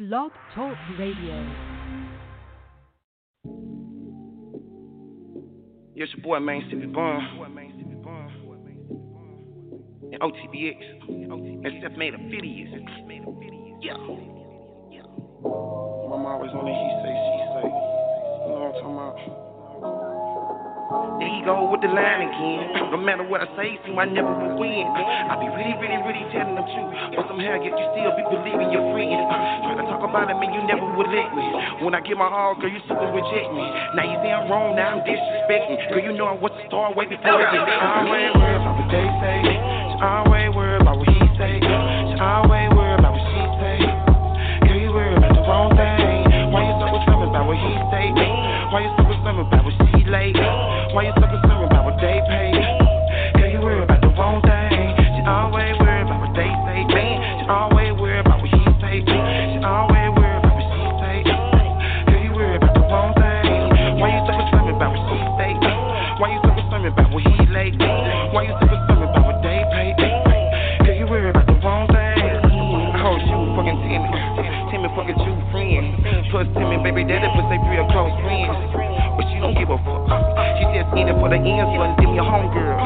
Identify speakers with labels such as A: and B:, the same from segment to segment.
A: Blog Talk Radio.
B: Yes, your boy, Main City Bun. And OTBX. And Steph made a videos. Yeah. Mama always on the he say, she say. You know what I'm talking about? There you go with the line again. No matter what I say, seem I never will win. I be really, really, really telling them true. But somehow yet you still be believing your friends. Try to talk about it, man, you never would let me. When I get my all, girl, you super reject me. Now you say I'm wrong, now I'm disrespecting. Girl, you know I was the star way before get She always worry about what they say. She always worry about what he say. She always worry about what she say. Girl, you worry about the wrong thing. Why you so concerned about what he say? Why you so concerned about what she lay? Why you so concerned about what they pay? Girl, you worry about the wrong thing. She always worry about what they say. Man, she always worry about what he say. She always worry about what she say. Girl, you worry about the wrong thing. Why you so concerned about what she say? Why you so concerned about what he lay? Why you so concerned about what they pay? Girl, you worry about the wrong thing. Heard you fucking Timmy. Timmy fucking two friends. Plus Timmy, baby daddy, but they real close friends. But she don't give a fuck. Just in it for the ends, but then your homegirl.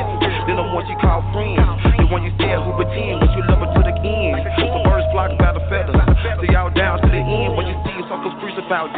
B: Then the one you call friends. The one you said who pretend, but you love her to the end. The birds flock about the feathers. So y'all down to the end when you see some streets about.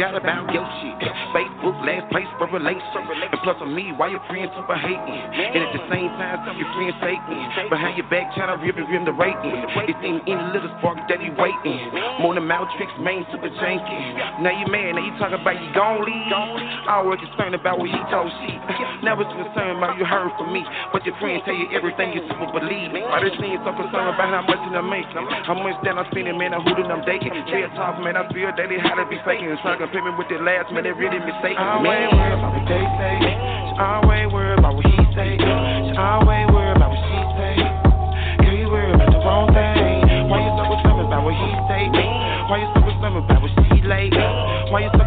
B: Forgot about your shit. Facebook, last place for relation. And plus on me, why your friends super hating? And at the same time, some your friends faking. Behind your back, trying to rip and rim the rating. It seems any little spark that you waiting. More than mouth tricks, main super janky. Now you mad, now you talking about you gon' leave. I always concerned about what he told she. Never concerned about you heard from me. But your friends tell you everything you super believe. Why they seem so concerned about how much I'm making? How much that I'm spending, man, who that I'm dating. Real talk, man, I feel that they how to be faking. Me with the last, they really mistaken. Always worry about what they say. She always worry about what he say. She always worry about what she say. Girl, you worry about the wrong thing. Why you so concerned about what he say? Why you so concerned about what she lay? Why you so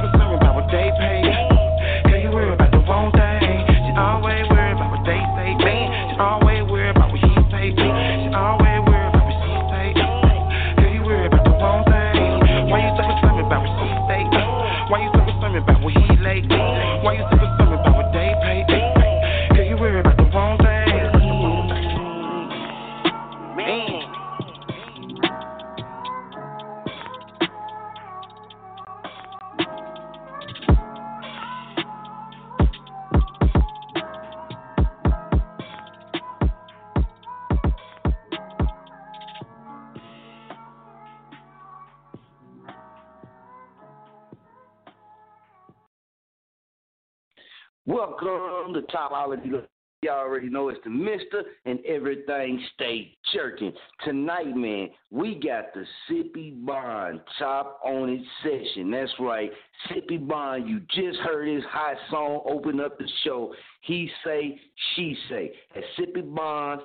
C: Welcome to Chopology. Y'all already know it's the Mister and everything stay jerking. Tonight, man, we got the Sippi Bond chop on it session. That's right, Sippi Bond. You just heard his hot song open up the show. He say, she say. At Sippi Bond,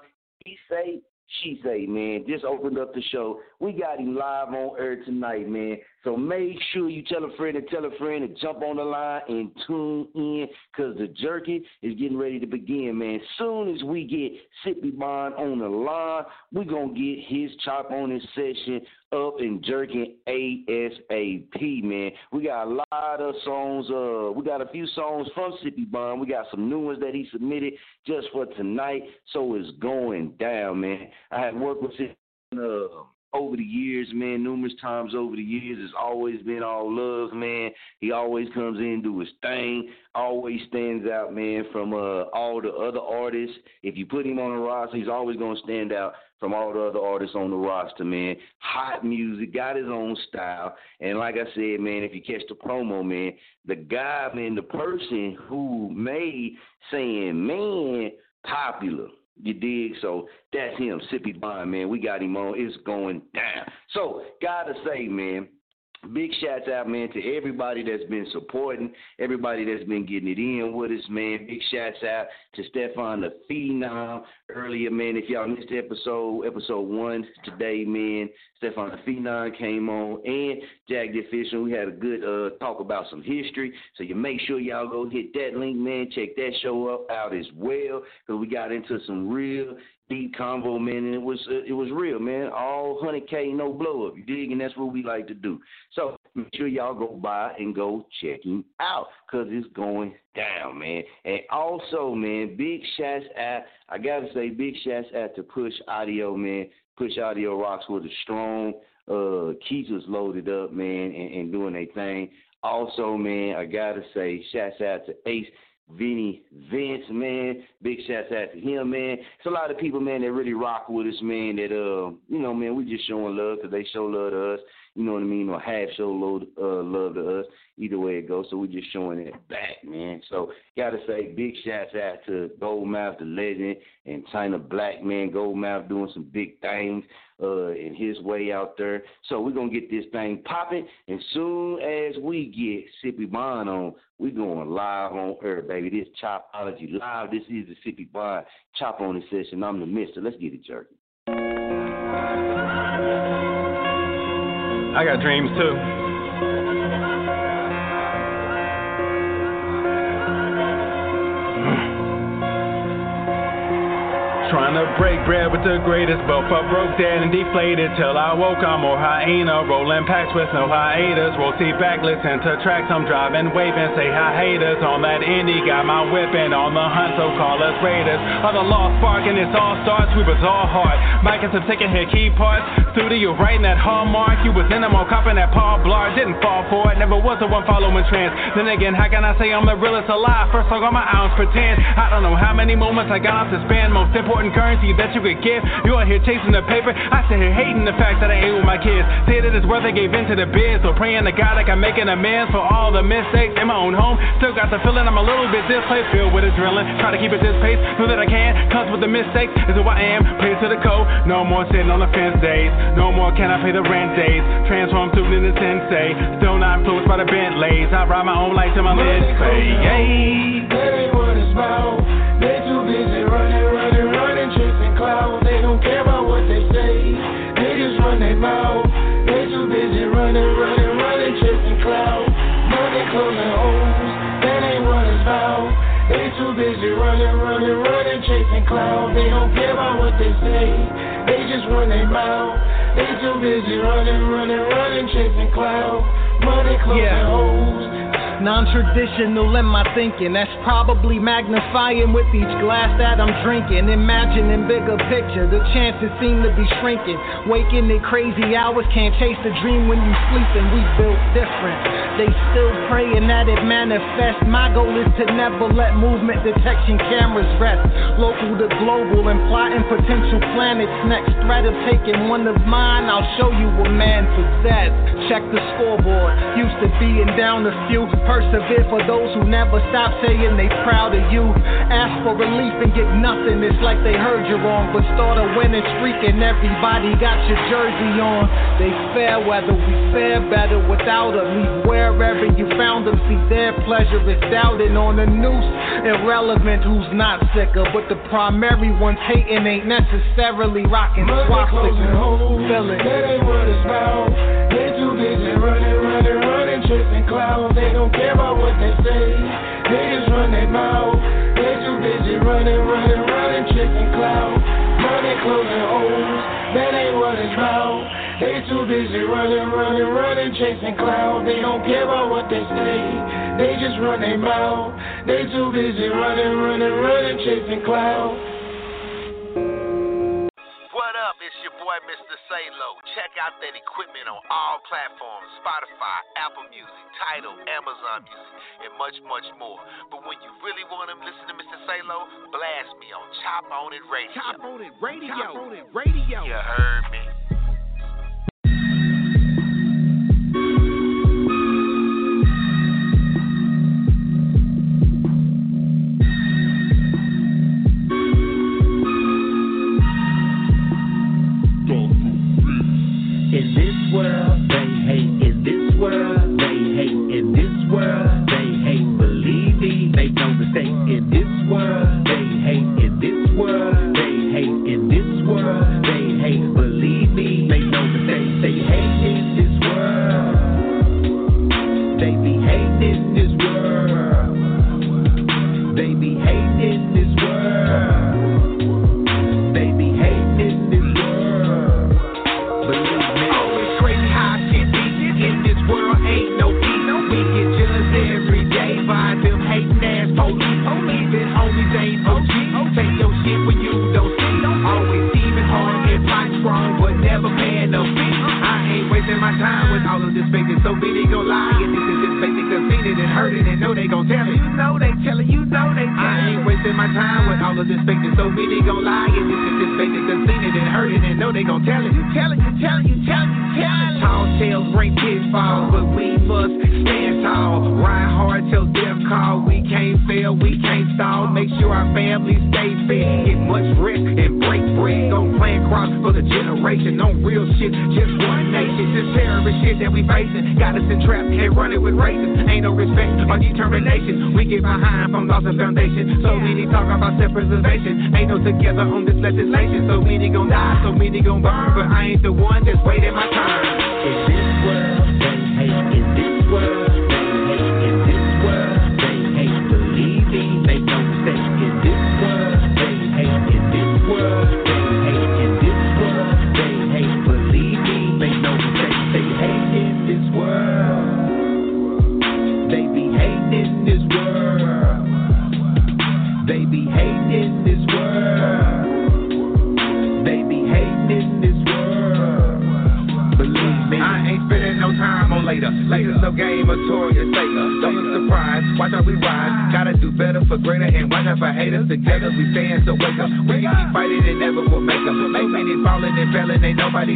C: he say, she say, man, just opened up the show. We got him live on air tonight, man. So make sure you tell a friend and tell a friend to jump on the line and tune in because the jerky is getting ready to begin, man. Soon as we get Sippi Bond on the line, we going to get his chop on his session up and jerking ASAP, man. We got a lot of songs. Uh, we got a few songs from Sippi Bond. We got some new ones that he submitted just for tonight. So it's going down, man. I have worked with him uh, over the years, man, numerous times over the years. It's always been all love, man. He always comes in, do his thing, always stands out, man, from uh, all the other artists. If you put him on the roster, he's always going to stand out from all the other artists on the roster, man. Hot music, got his own style. And like I said, man, if you catch the promo, man, the guy, man, the person who made saying, man, popular. You dig? So that's him, Sippi Bond, man. We got him on. It's going down. So gotta say, man, Big shouts out, man, to everybody that's been supporting, everybody that's been getting it in with us, man. Big shouts out to Stefan the Phenom earlier, man. If y'all missed episode episode one today, man, Stefan the came on and Jack the Official. We had a good uh, talk about some history. So you make sure y'all go hit that link, man. Check that show up out as well because we got into some real deep convo, man, and it was uh, it was real, man. All hundred K, no blow up. You dig? And that's what we like to do. So make sure y'all go by and go check him out, cause it's going down, man. And also, man, big shouts out. I gotta say, big shouts out to Push Audio, man. Push Audio rocks with a strong. Uh, Keys was loaded up, man, and, and doing a thing. Also, man, I gotta say, shouts out to Ace Vinny Vince, man. Big shouts out to him, man. It's a lot of people, man, that really rock with us, man. That uh, you know, man, we just showing love because they show love to us. You know what I mean? Or half show love, uh, love to us. Either way it goes, so we just showing it back, man. So gotta say, big shouts out to Goldmouth, the legend, and China Black, man. Goldmouth doing some big things uh, in his way out there. So we're gonna get this thing popping, and soon as we get Sippi Bond on, we going live on air, baby. This Chopology live. This is the Sippi Bond Chop on the session. I'm the Mister. Let's get it jerky.
D: I got dreams too. Trying to break bread with the greatest, but fuck broke dead and deflated till I woke. I'm more hyena, rolling packs with no hiatus. Roll seat back, listen to tracks. I'm driving, waving, say hi haters on that indie. Got my whipping on the hunt, so call us raiders. Other lost spark and it's all starts. We was all hard. Mike and some ticket here key parts. Studio writing that hallmark. You was in them on copping that Paul Blart. Didn't fall for it, never was the one following trends. Then again, how can I say I'm the realest alive? First I got my ounce pretend. I don't know how many moments I got to spend. Most important important currency that you could give. You out here chasing the paper. I sit here hating the fact that I ain't with my kids. Say that it's worth I gave into the biz. So praying to God like I'm making amends for all the mistakes in my own home. Still got the feeling I'm a little bit displaced. Filled with adrenaline. Try to keep it this pace. Know that I can. Cause with the mistakes is who I am. Play to the code. No more sitting on the fence days. No more can I pay the rent days. Transform to the sensei. Still not influenced by the Bentleys. I ride my own life till my lids fade.
E: That ain't what it's about. They too busy running, running, running cloud. They don't care about what they say. They just run their mouth. They too busy running, running, running, chasing cloud. Money closing holes. That ain't what it's about. They too busy running, running, running, chasing cloud. They don't care about what they say. They just run their mouth. They too busy running, running, running, chasing cloud. Money closing yeah. holes.
F: Non traditional in my thinking, that's probably magnifying with each glass that I'm drinking. Imagining bigger picture, the chances seem to be shrinking. Waking in crazy hours, can't chase the dream when you sleeping. We built different. They still praying that it manifests. My goal is to never let movement detection cameras rest. Local to global and plotting potential planets. Next threat of taking one of mine, I'll show you a man possessed. Check the scoreboard. Used to being down a few Persevere for those who never stop saying they proud of you. Ask for relief and get nothing. It's like they heard you wrong. But start a winning streak and everybody got your jersey on. They fair weather, we fare better without them. Leave wherever you found them. See their pleasure is doubting on the noose. Irrelevant who's not sicker. But the primary ones hating ain't necessarily rocking swastikas.
E: Feel it. That ain't what it's about. They too busy running, running, chasing clouds. They don't care about what they say. They just run their mouth. They too busy running, running, running, chasing clouds. Money closing holes. That ain't what it's about. They too busy running, running, running, chasing clouds. They don't care about what they say. They just run their mouth. They too busy running, running, running, chasing clouds.
G: Boy, Mr. Salo. Check out that equipment on all platforms Spotify, Apple Music, Tidal, Amazon Music, and much, much more. But when you really want to listen to Mr. Salo, blast me on Chop On It Radio.
H: Chop On It Radio. Chop On It Radio.
G: You heard me.
I: and break bread. No plan crops for the generation. No real shit, just one nation. This terrorist shit that we facing got us entrapped and running with racism. Ain't no respect or determination. We get behind from loss of foundation. So we need talk about self preservation. Ain't no together on this legislation. So many gon' die, so many gon' burn. But I ain't the one that's waiting my turn.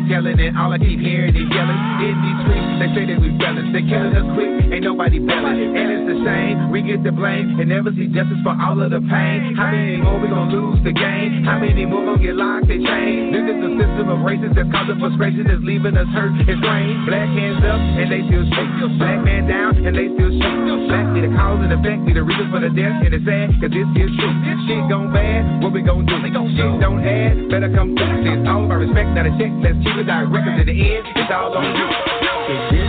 I: telling it. All I keep hearing. we get the blame and never see justice for all of the pain. How many more we gonna lose the game? How many more gonna get locked and chained? This is a system of racism that's causing frustration, that's leaving us hurt and strained. Black hands up and they still shake. Black man down and they still shake. Black be the cause and effect, be the reason for the death, and it's sad, cause this is true. This shit gon' bad, what we gonna do? Shit don't add, better come through. It's all about respect, not a check, let's keep it direct, cause in the end, it's all on you.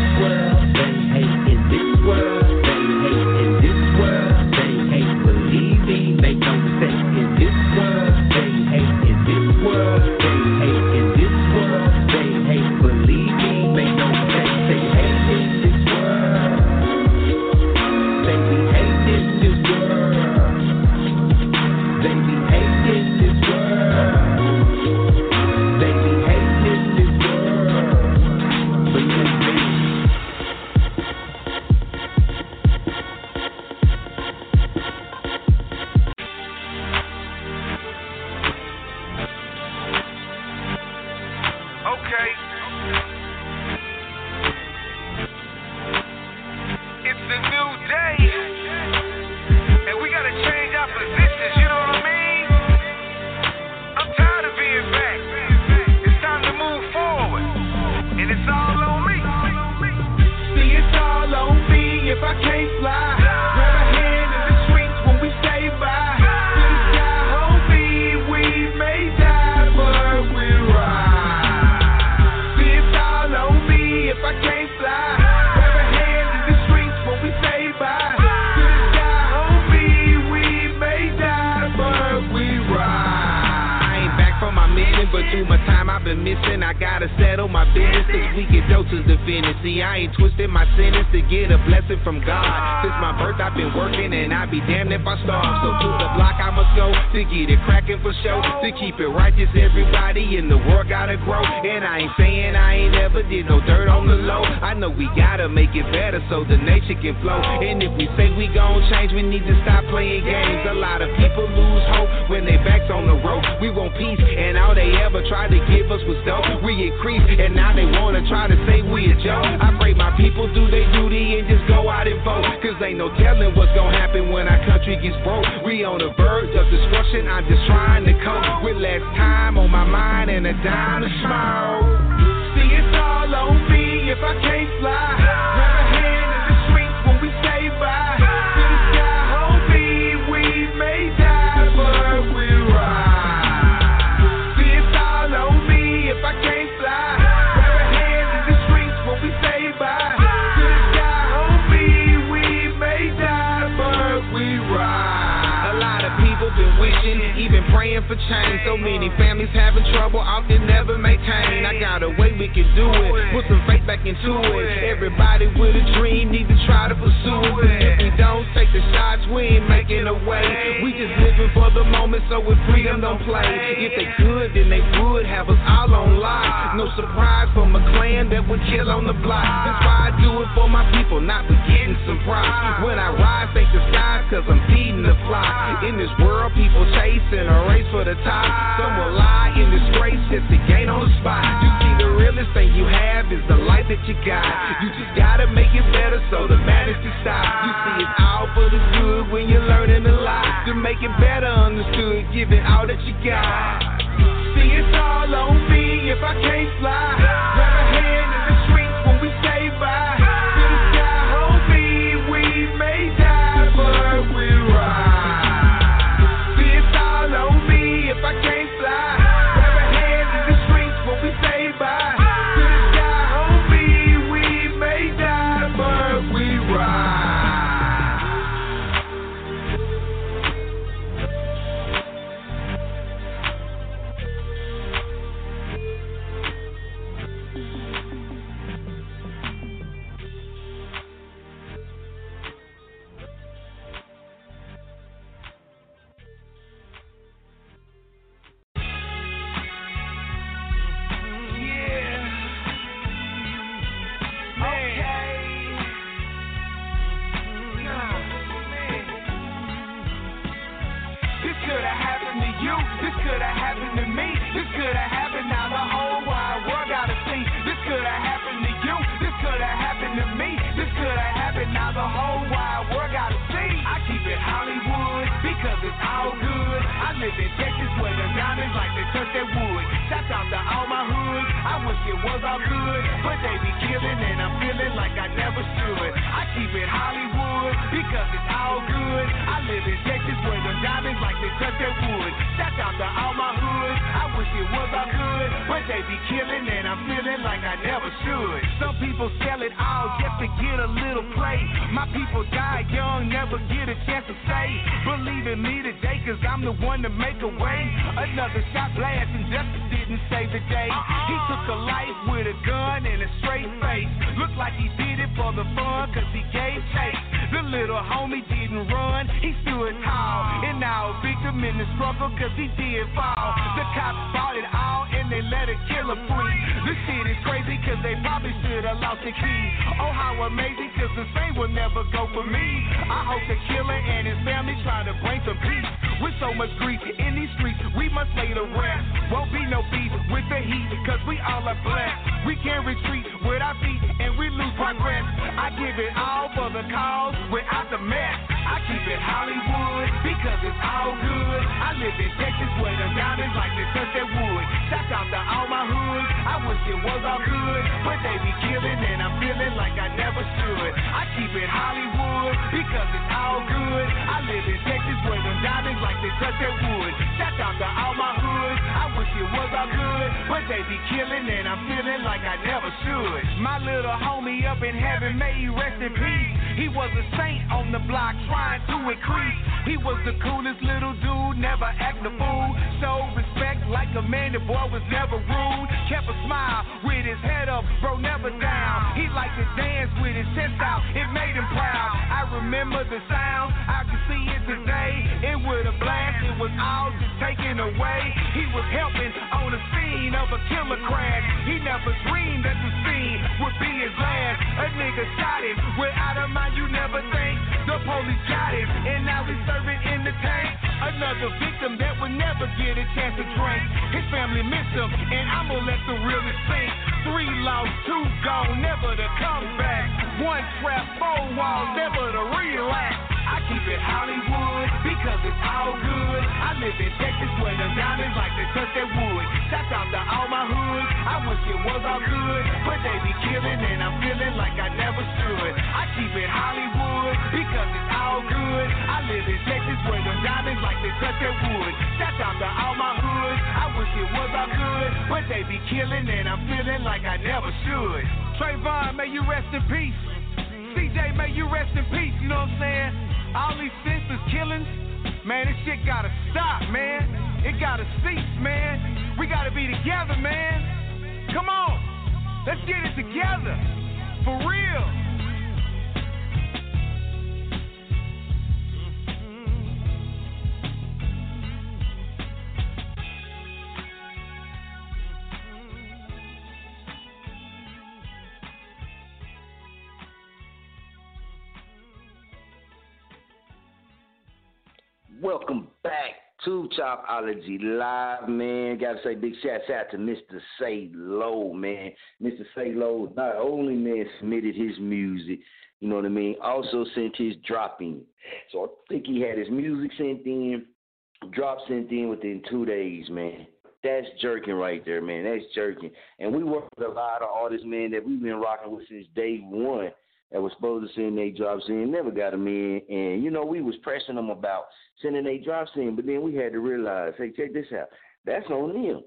I: no telling what's gonna happen when our country gets broke. We on the verge of destruction. I'm just trying to cope with less time on my mind and a dime to smile. Change. So many families having trouble, often never maintain. I got a way we can do it. Put some faith back into it. Everybody with a dream need to try to pursue it. If we don't take the shots, we ain't making a way. We just living for the moment, so with freedom don't play. If they could, then they would have us all on live. No surprise from a clan that would kill on the block. That's why I do it for my people, not for getting some props. When I rise, thank the skies, cause I'm feeding the fly. In this world, people chasing a race for the top. Some will lie in disgrace just to gain on the spot. You see, the realest thing you have is the life that you got. You just gotta make it better so the madness to stop. You see, it's all for the good when you're learning a lot. To make it better understood, give it all that you got. See, it's all on me if I can't fly. In Texas where the diamonds like to touch that wood. Shout out to all my hoods. I wish it was all good, but they be killing and I'm feeling like I never should. I keep it Hollywood because it's all good. I live in Texas where the diamonds like they touch that wood. Shout out to all my hoods. I wish it was all good, but they be killing and I'm feeling like I never should. Some people sell it all just to get a little play. My people die young, never get a chance to say. Believe in me today, cause I'm the one to make a way. Another shot blast and justice didn't save the day. He took a life with a gun and a straight face. Looked like he did it for the fun, cause he gave chase. The little homie didn't run, he stood tall. And now victim in the struggle, cause he did fall. The cops bought it all and they let a killer free. This shit is crazy, cause they probably should have lost the key. Oh, how amazing, cause the same will never go for me. I hope the killer and his family try to bring some peace. With so much grief in these streets, we must lay the rest. Won't be no beef with the heat, cause we all are blessed. We can't retreat with our feet and we lose progress. I give it all for the cause without the mess. I keep it Hollywood because it's all good. I live in Texas where the diamonds like to touch that wood. Shout out to all my hoods. I wish it was all good, but they be killing and I'm feeling like I never should. I keep it Hollywood because it's all good. I live in Texas where the diamonds like to touch that wood. Shout out to all my hoods. I wish it was all good, but they be killing and I'm feeling like I never should. My little homie up in heaven, may he rest in peace. He was a saint on the block trying to increase. He was the coolest little dude, never act a fool. Showed respect like a man, the boy was never rude. Kept a smile with his head up, bro, never down. He liked to dance with his chest out, it made him proud. I remember the sound, I can see it today. It would have blast, it was all just taken away. He was helping on the scene of a killer crash. He never dreamed that the scene would be his last. A nigga shot him without a mind, you never think. The police got him, and now he's serving in the tank. Another victim that would never get a chance to drink. His family miss him, and I'ma let the realest sink. Three lost, two gone, never to come back. One trap, four walls, never to relax. I keep it Hollywood because it's all good. I live in Texas where the diamonds like to touch that wood. Shout out to all my hoods. I wish it was all good, but they be killing and I'm feeling like I never should. I keep it Hollywood because it's all good. I live in Texas where the diamonds like to touch that wood. Shout out to all my hoods. I wish it was all good, but they be killing and I'm feeling like I never should. Trayvon, may you rest in peace. CJ, may you rest in peace, you know what I'm saying? All these senseless killings, man, this shit gotta stop, man.
J: it gotta cease, man. We gotta be together, man. Come on, let's get it together. For real.
C: Welcome back to Chopology Live, man. Gotta say big shouts out to Mr. Say Low, man. Mr. Say Low not only man submitted his music, you know what I mean, also sent his drop in. So I think he had his music sent in, drop sent in within two days, man. That's jerking right there, man. That's jerking. And we work with a lot of artists, man, that we've been rocking with since day one that was supposed to send their drops in, never got them in. And, you know, we was pressing them about sending their drops in, but then we had to realize, hey, check this out. That's on them.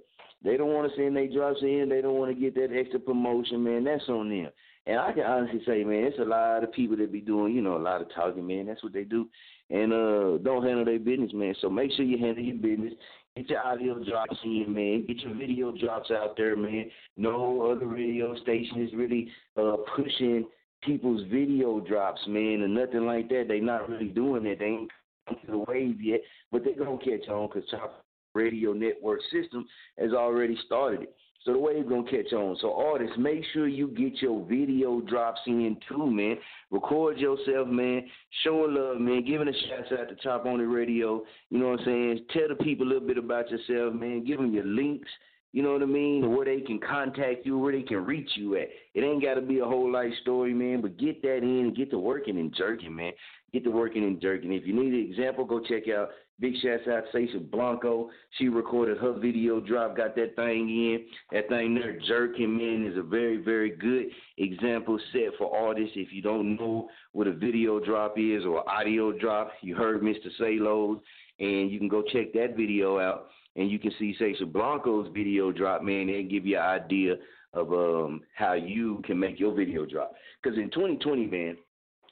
C: They don't want to send their drops in. They don't want to get that extra promotion, man. That's on them. And I can honestly say, man, it's a lot of people that be doing, you know, a lot of talking, man. That's what they do. And uh don't handle their business, man. So make sure you handle your business. Get your audio drops in, man. Get your video drops out there, man. No other radio station is really uh pushing people's video drops, man, and nothing like that. They not really doing it. They ain't to the wave yet, but they gonna catch on because Chop Radio Network system has already started it. So the wave gonna catch on. So artists, make sure you get your video drops in too, man. Record yourself, man. Showing love, man. Giving a shout out to Chop on the Radio. You know what I'm saying? Tell the people a little bit about yourself, man. Give them your links. You know what I mean? Where they can contact you, where they can reach you at. It ain't got to be a whole life story, man, but get that in and get to working and jerking, man. Get to working and jerking. If you need an example, go check out Big shouts out Sasha Blanco. She recorded her video drop, got that thing in. That thing there, jerking, man, is a very, very good example set for artists. If you don't know what a video drop is or audio drop, you heard Mr. Salos, and you can go check that video out and you can see Sasha Blanco's video drop, man, and give you an idea of um, how you can make your video drop. Because in 2020, man,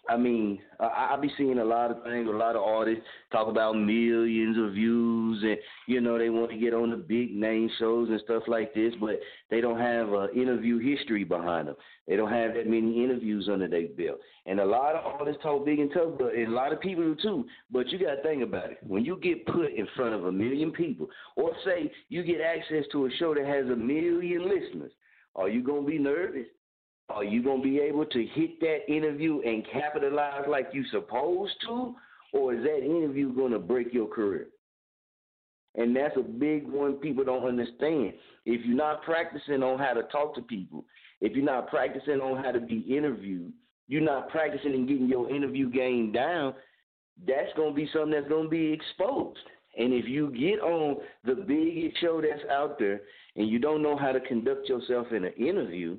C: I mean, I, I be seeing a lot of things, a lot of artists talk about millions of views, and you know they want to get on the big name shows and stuff like this, but they don't have an interview history behind them. They don't have that many interviews under their belt, and a lot of artists talk big and tough, but and a lot of people do too. But you got to think about it: when you get put in front of a million people, or say you get access to a show that has a million listeners, are you gonna be nervous? Are you to be able to hit that interview and capitalize like you supposed to? Or is that interview to break your career? And that's a big one people don't understand. If you're not practicing on how to talk to people, if you're not practicing on how to be interviewed, you're not practicing and getting your interview game down, that's to be something that's to be exposed. And if you get on the biggest show that's out there and you don't know how to conduct yourself in an interview,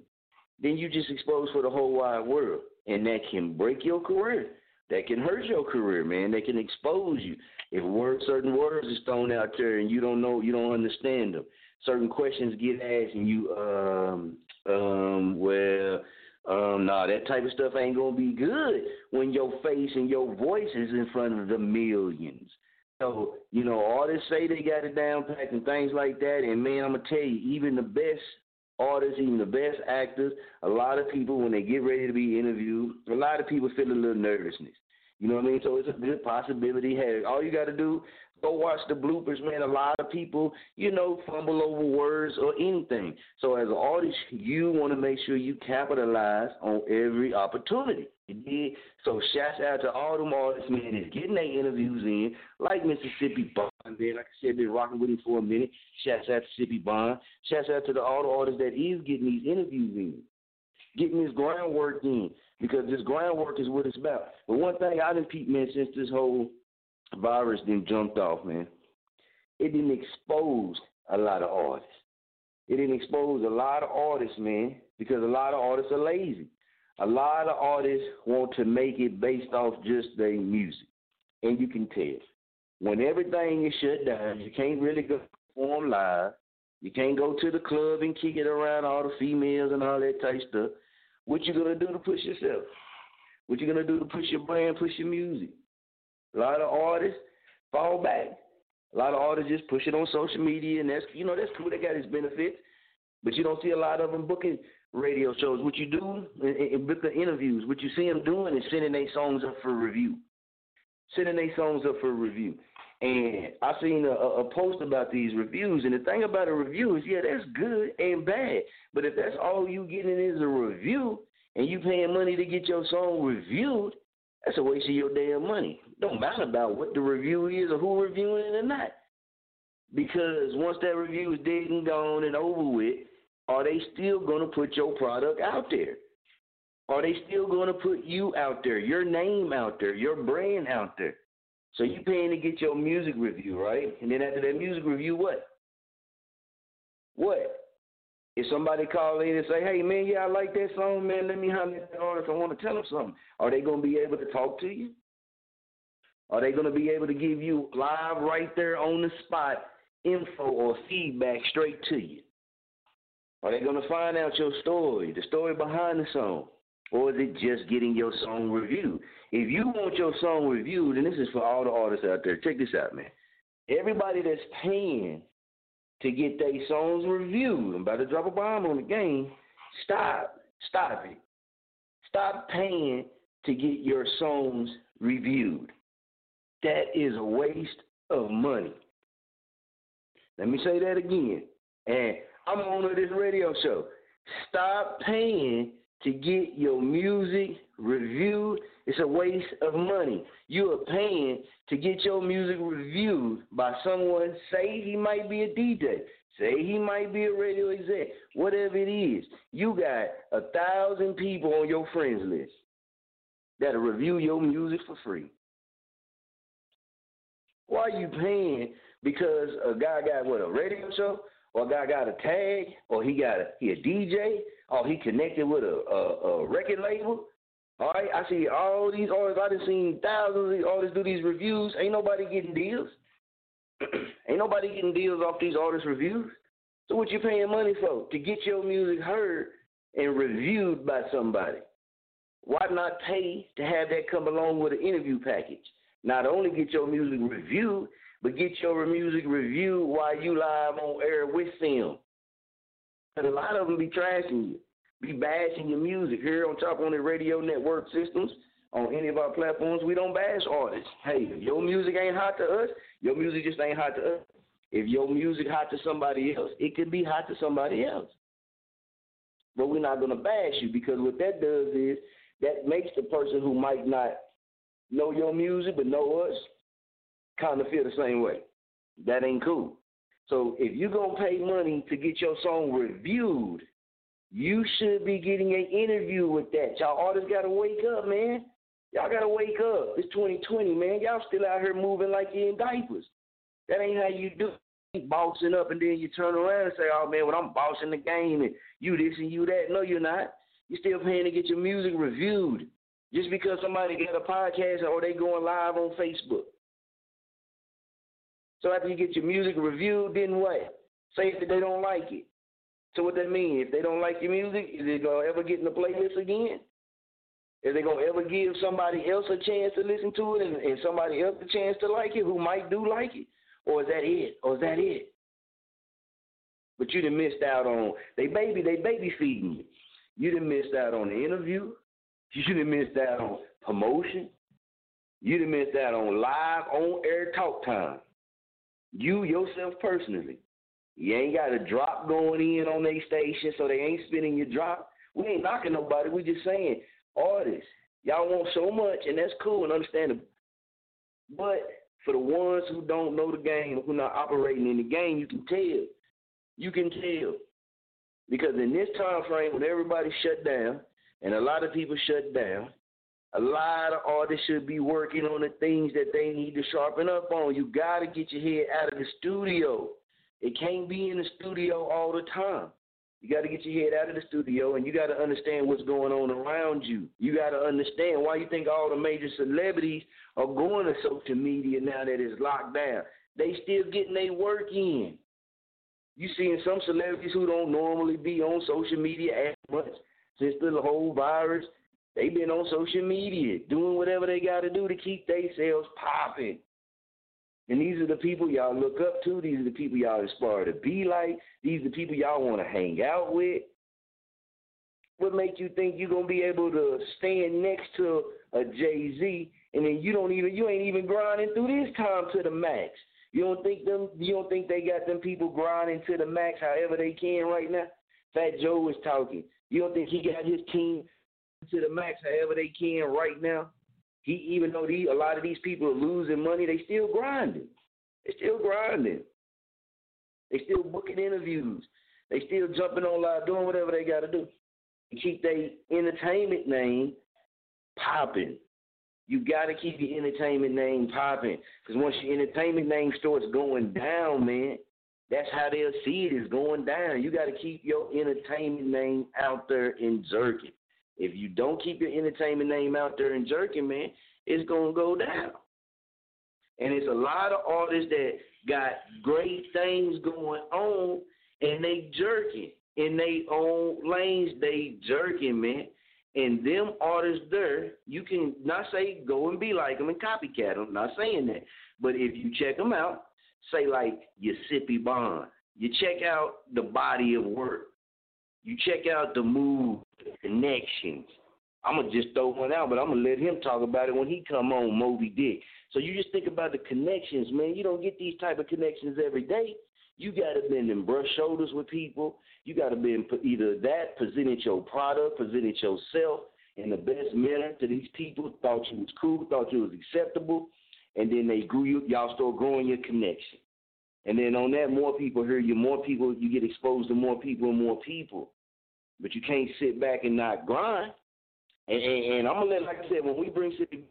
C: then you just exposed for the whole wide world. And that can break your career. That can hurt your career, man. That can expose you. If word, certain words is thrown out there and you don't know, you don't understand them. Certain questions get asked and you, um, um, well, um, nah, that type of stuff ain't gonna be good when your face and your voice is in front of the millions. So, you know, all artists say they got it down packed and things like that, and man, I'm gonna tell you, even the best artists, even the best actors, a lot of people when they get ready to be interviewed, a lot of people feel a little nervousness. You know what I mean? So it's a good possibility. Hey, all you got to do, go watch the bloopers, man. A lot of people, you know, fumble over words or anything. So as an artist, you want to make sure you capitalize on every opportunity. So shouts out to all them artists, man, that's getting their interviews in, like Mississippi Bond, man. Like I said, been rocking with him for a minute. Shouts out to Mississippi Bond. Shouts out to the all the artists that is getting these interviews in, getting this groundwork in, because this groundwork is what it's about. But one thing I didn't peep, man, since this whole virus then jumped off, man, it didn't expose a lot of artists. It didn't expose a lot of artists, man, because a lot of artists are lazy a lot of artists want to make it based off just their music. And you can tell. When everything is shut down, you can't really go perform live. You can't go to the club and kick it around all the females and all that type stuff. What you gonna do to push yourself? What you gonna do to push your brand, push your music? A lot of artists fall back. A lot of artists just push it on social media, and that's you know that's cool. They got its benefits, but you don't see a lot of them booking radio shows. What you do in, in book the interviews, what you see them doing is sending their songs up for review, sending their songs up for review. And I seen a, a post about these reviews, and the thing about a review is, yeah, that's good and bad. But if that's all you getting is a review, and you paying money to get your song reviewed, that's a waste of your damn money. Don't matter about what the review is or who reviewing it or not. Because once that review is dead and gone and over with, are they still going to put your product out there? Are they still going to put you out there, your name out there, your brand out there? So you paying to get your music review, right? And then after that music review, what? What? If somebody call in and say, "Hey man, yeah, I like that song, man. Let me holler at that artist. I want to tell them something." Are they to be able to talk to you? Are they to be able to give you live right there on the spot info or feedback straight to you? Are they to find out your story, the story behind the song? Or is it just getting your song reviewed? If you want your song reviewed, and this is for all the artists out there, check this out, man. Everybody that's paying to get their songs reviewed, I'm about to drop a bomb on the game. Stop. Stop it. Stop paying to get your songs reviewed. That is a waste of money. Let me say that again. And I'm on this radio show. Stop paying to get your music reviewed. It's a waste of money. You are paying to get your music reviewed by someone, say he might be a DJ, say he might be a radio exec, whatever it is. You got a thousand people on your friends list that'll review your music for free. Why are you paying because a guy got what a radio show? Or a guy got a tag, or he got a he a DJ, or he connected with a, a, a record label. All right, I see all these artists. I done seen thousands of these artists do these reviews. Ain't nobody getting deals. Ain't nobody getting deals off these artist reviews. So what you paying money for? To get your music heard and reviewed by somebody. Why not pay to have that come along with an interview package? Not only get your music reviewed, but get your music reviewed while you live on air with them. And a lot of them be trashing you, be bashing your music. Here on top on the radio network systems, on any of our platforms, we don't bash artists. Hey, if your music ain't hot to us, your music just ain't hot to us. If your music hot to somebody else, it could be hot to somebody else. But we're not gonna bash you because what that does is that makes the person who might not know your music but know us kind of feel the same way. That ain't cool. So if you're to pay money to get your song reviewed, you should be getting an interview with that. Y'all artists got to wake up, man. Y'all got to wake up. It's 2020, man. Y'all still out here moving like you're in diapers. That ain't how you do it. Bossing up and then you turn around and say, oh, man, well, I'm bossing the game and you this and you that. No, you're not. You're still paying to get your music reviewed. Just because somebody got a podcast or they going live on Facebook. So after you get your music reviewed, then what? Say that they don't like it. So what that mean? If they don't like your music, is it gonna ever get in the playlist again? Is they gonna ever give somebody else a chance to listen to it and, and somebody else a chance to like it who might do like it? Or is that it? Or is that it? But you done missed out on they baby they baby feeding you. You done missed out on the interview. You done missed out on promotion. You done missed out on live on air talk time. You yourself personally. You ain't got a drop going in on their station, so they ain't spinning your drop. We ain't knocking nobody. We just saying, artists, y'all want so much, and that's cool and understandable. But for the ones who don't know the game, who not operating in the game, you can tell. You can tell. Because in this time frame when everybody shut down, and a lot of people shut down, a lot of artists should be working on the things that they need to sharpen up on. You got to get your head out of the studio. It can't be in the studio all the time. You got to get your head out of the studio and you got to understand what's going on around you. You got to understand why you think all the major celebrities are going to social media now that it's locked down. They still getting their work in. You seeing some celebrities who don't normally be on social media as much since the whole virus they been on social media doing whatever they got to do to keep themselves popping. And these are the people y'all look up to. These are the people y'all aspire to be like. These are the people y'all want to hang out with. What make you think you're gonna be able to stand next to a Jay Z and then you don't even you ain't even grinding through this time to the max? You don't think them you don't think they got them people grinding to the max however they can right now? Fat Joe was talking. You don't think he got his team to the max however they can right now? He even though these, a lot of these people are losing money, they still grinding. They still grinding. They still booking interviews. They still jumping on live, doing whatever they got to do to keep their entertainment name popping. You got to keep your entertainment name popping because once your entertainment name starts going down, man, that's how they'll see it is going down. You got to keep your entertainment name out there in jerking. If you don't keep your entertainment name out there and jerking, man, it's gonna go down. And it's a lot of artists that got great things going on and they jerking. In their own lanes, they jerking, man. And them artists there, you can not say go and be like them and copycat them. Not saying that, but if you check them out, say like Sippi Bond, you check out the body of work, you check out the move, connections. I'm gonna just throw one out, but I'm gonna let him talk about it when he come on Moby Dick. So you just think about the connections, man. You don't get these type of connections every day. You gotta bend and brush shoulders with people. You gotta be either that, presented your product, presented yourself in the best manner to these people. Thought you was cool, thought you was acceptable, and then they grew you. Y'all start growing your connection. And then on that, more people hear you, more people, you get exposed to more people and more people. But you can't sit back and not grind. And, and, and I'm gonna let, like I said, when we bring Sippi,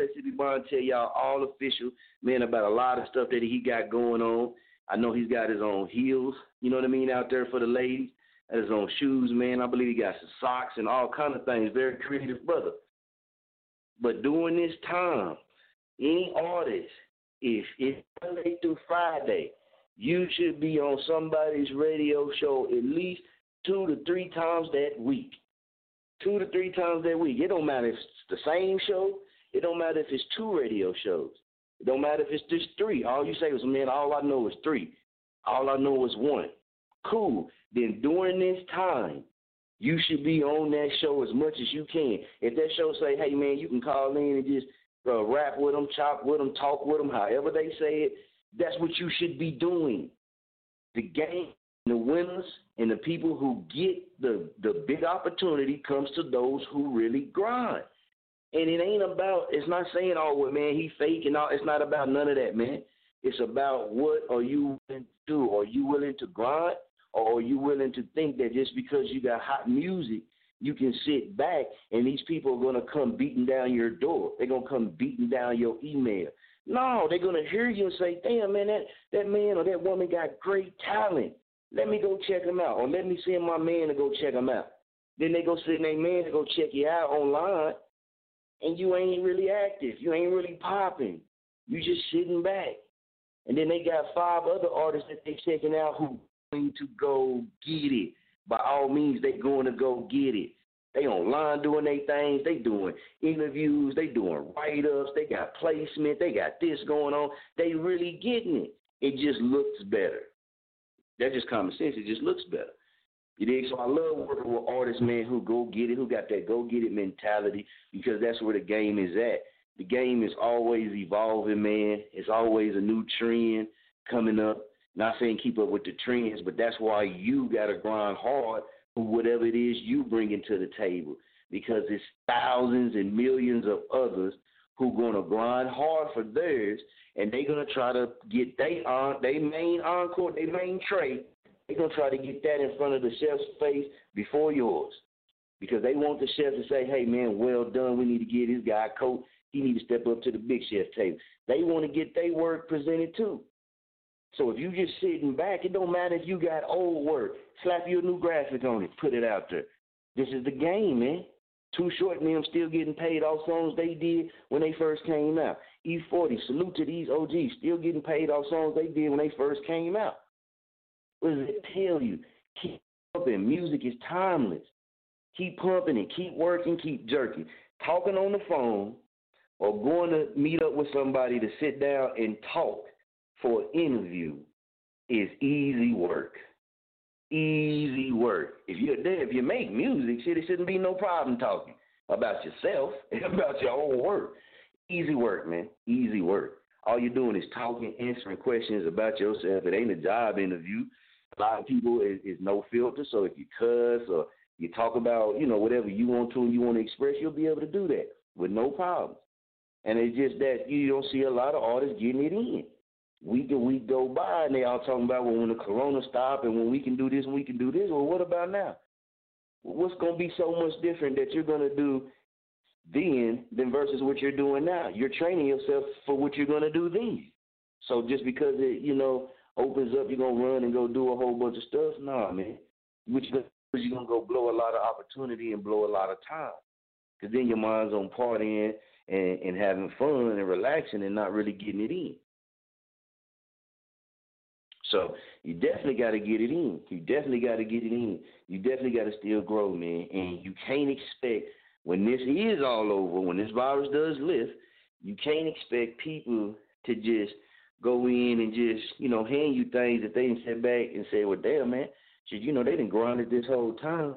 C: Sippi Bond tell y'all all official, man, about a lot of stuff that he got going on. I know he's got his own heels, you know what I mean, out there for the ladies. His own shoes, man. I believe he got some socks and all kind of things. Very creative brother. But during this time, any artist, if it's Monday through Friday, you should be on somebody's radio show at least two to three times that week. Two to three times that week. It don't matter if it's the same show. It don't matter if it's two radio shows. It don't matter if it's just three. All you say is, man, all I know is three. All I know is one. Cool. Then during this time, you should be on that show as much as you can. If that show say, hey, man, you can call in and just uh, rap with them, chop with them, talk with them, however they say it, that's what you should be doing. The game the winners and the people who get the the big opportunity comes to those who really grind. And it ain't about it's not saying oh well man he fake and all it's not about none of that man. It's about what are you willing to do? Are you willing to grind or are you willing to think that just because you got hot music you can sit back and these people are gonna come beating down your door. They're gonna come beating down your email. No, they're gonna hear you and say, Damn man, that, that man or that woman got great talent. Let me go check him out, or let me send my man to go check him out. Then they go send their man to go check you out online, and you ain't really active. You ain't really popping. You just sitting back. And then they got five other artists that they checking out who going to go get it. By all means, they going to go get it. They online doing their things. They doing interviews. They doing write ups. They got placement. They got this going on. They really getting it. It just looks better. That's just common sense. It just looks better. You dig? So I love working with artists, man, who go get it, who got that go get it mentality, because that's where the game is at. The game is always evolving, man. It's always a new trend coming up. Not saying keep up with the trends, but that's why you got to grind hard for whatever it is you bring into the table, because it's thousands and millions of others who gonna grind hard for theirs, and they gonna try to get they on they main encore, they main tray. They gonna try to get that in front of the chef's face before yours, because they want the chef to say, "Hey man, well done. We need to get this guy a coat. He need to step up to the big chef table." They want to get their work presented too. So if you just sitting back, it don't matter if you got old work. Slap your new graphic on it, put it out there. This is the game, man. Too Short and still getting paid off songs they did when they first came out. E40, salute to these OGs, still getting paid off songs they did when they first came out. What does it tell you? Keep pumping. Music is timeless. Keep pumping and keep working, keep jerking. Talking on the phone or going to meet up with somebody to sit down and talk for an interview is easy work. Easy work. If you're there, if you make music, shit, it shouldn't be no problem talking about yourself and about your own work. Easy work, man. Easy work. All you're doing is talking, answering questions about yourself. It ain't a job interview. A lot of people is, is no filter. So if you cuss or you talk about, you know, whatever you want to and you want to express, you'll be able to do that with no problem. And it's just that you don't see a lot of artists getting it in. Week and week go by and they all talking about well, when the corona stop and when we can do this and we can do this. Well, what about now? What's going to be so much different that you're going to do then than versus what you're doing now? You're training yourself for what you're going to do then. So just because it, you know, opens up, you're going to run and go do a whole bunch of stuff? Nah, man. What to you're going to go blow a lot of opportunity and blow a lot of time. Because then your mind's on partying and, and having fun and relaxing and not really getting it in. So you definitely got to get it in. You definitely got to get it in. You definitely got to still grow, man. And you can't expect when this is all over, when this virus does lift, you can't expect people to just go in and just you know hand you things that they didn't sit back and say, well, damn man, you know they didn't grind it this whole time.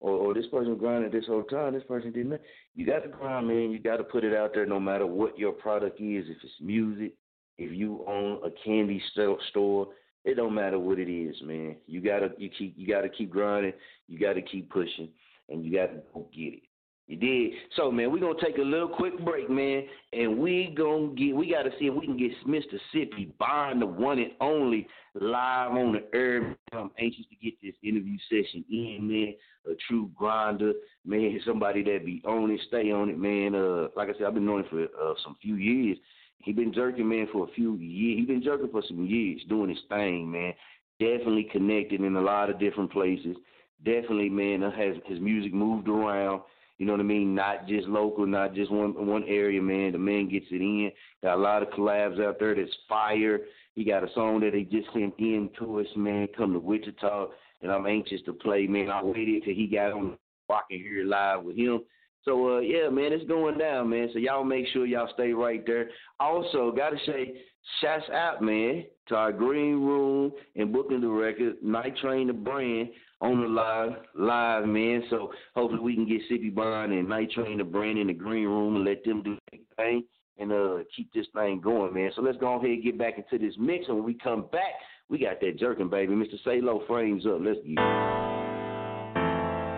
C: Or, or this person grinded this whole time, this person didn't. You got to grind, man. You got to put it out there, no matter what your product is. If it's music, if you own a candy store, it don't matter what it is, man. You gotta you keep you gotta keep grinding. You gotta keep pushing, and you gotta go get it. You did. So man, we're gonna take a little quick break, man, and we gonna get we gotta see if we can get Mississippi Bond, the one and only, live on the air. I'm anxious to get this interview session in, man. A true grinder, man, somebody that be on it, stay on it, man. Uh like I said, I've been knowing for uh, some few years. He been jerking, man, for a few years. He been jerking for some years, doing his thing, man. Definitely connected in a lot of different places. Definitely, man, uh, has his music moved around. You know what I mean? Not just local, not just one one area, man. The man gets it in. Got a lot of collabs out there that's fire. He got a song that he just sent in to us, man. Come to Wichita, and I'm anxious to play, man. I waited till he got on. I can hear it live with him. So uh, yeah, man, it's going down, man. So y'all make sure y'all stay right there. Also, gotta say, shouts out, man, to our green room and booking the record, Night Train the brand on the live, live, man. So hopefully we can get Sippi Bond and Night Train the brand in the green room and let them do their thing and uh keep this thing going, man. So let's go ahead and get back into this mix, and when we come back, we got that jerking, baby. Mr. Salo frames up. Let's get.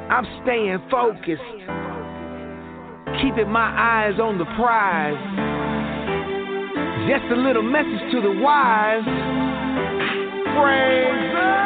I: I'm staying focused keeping my eyes on the prize. Just a little message to the wise. Frames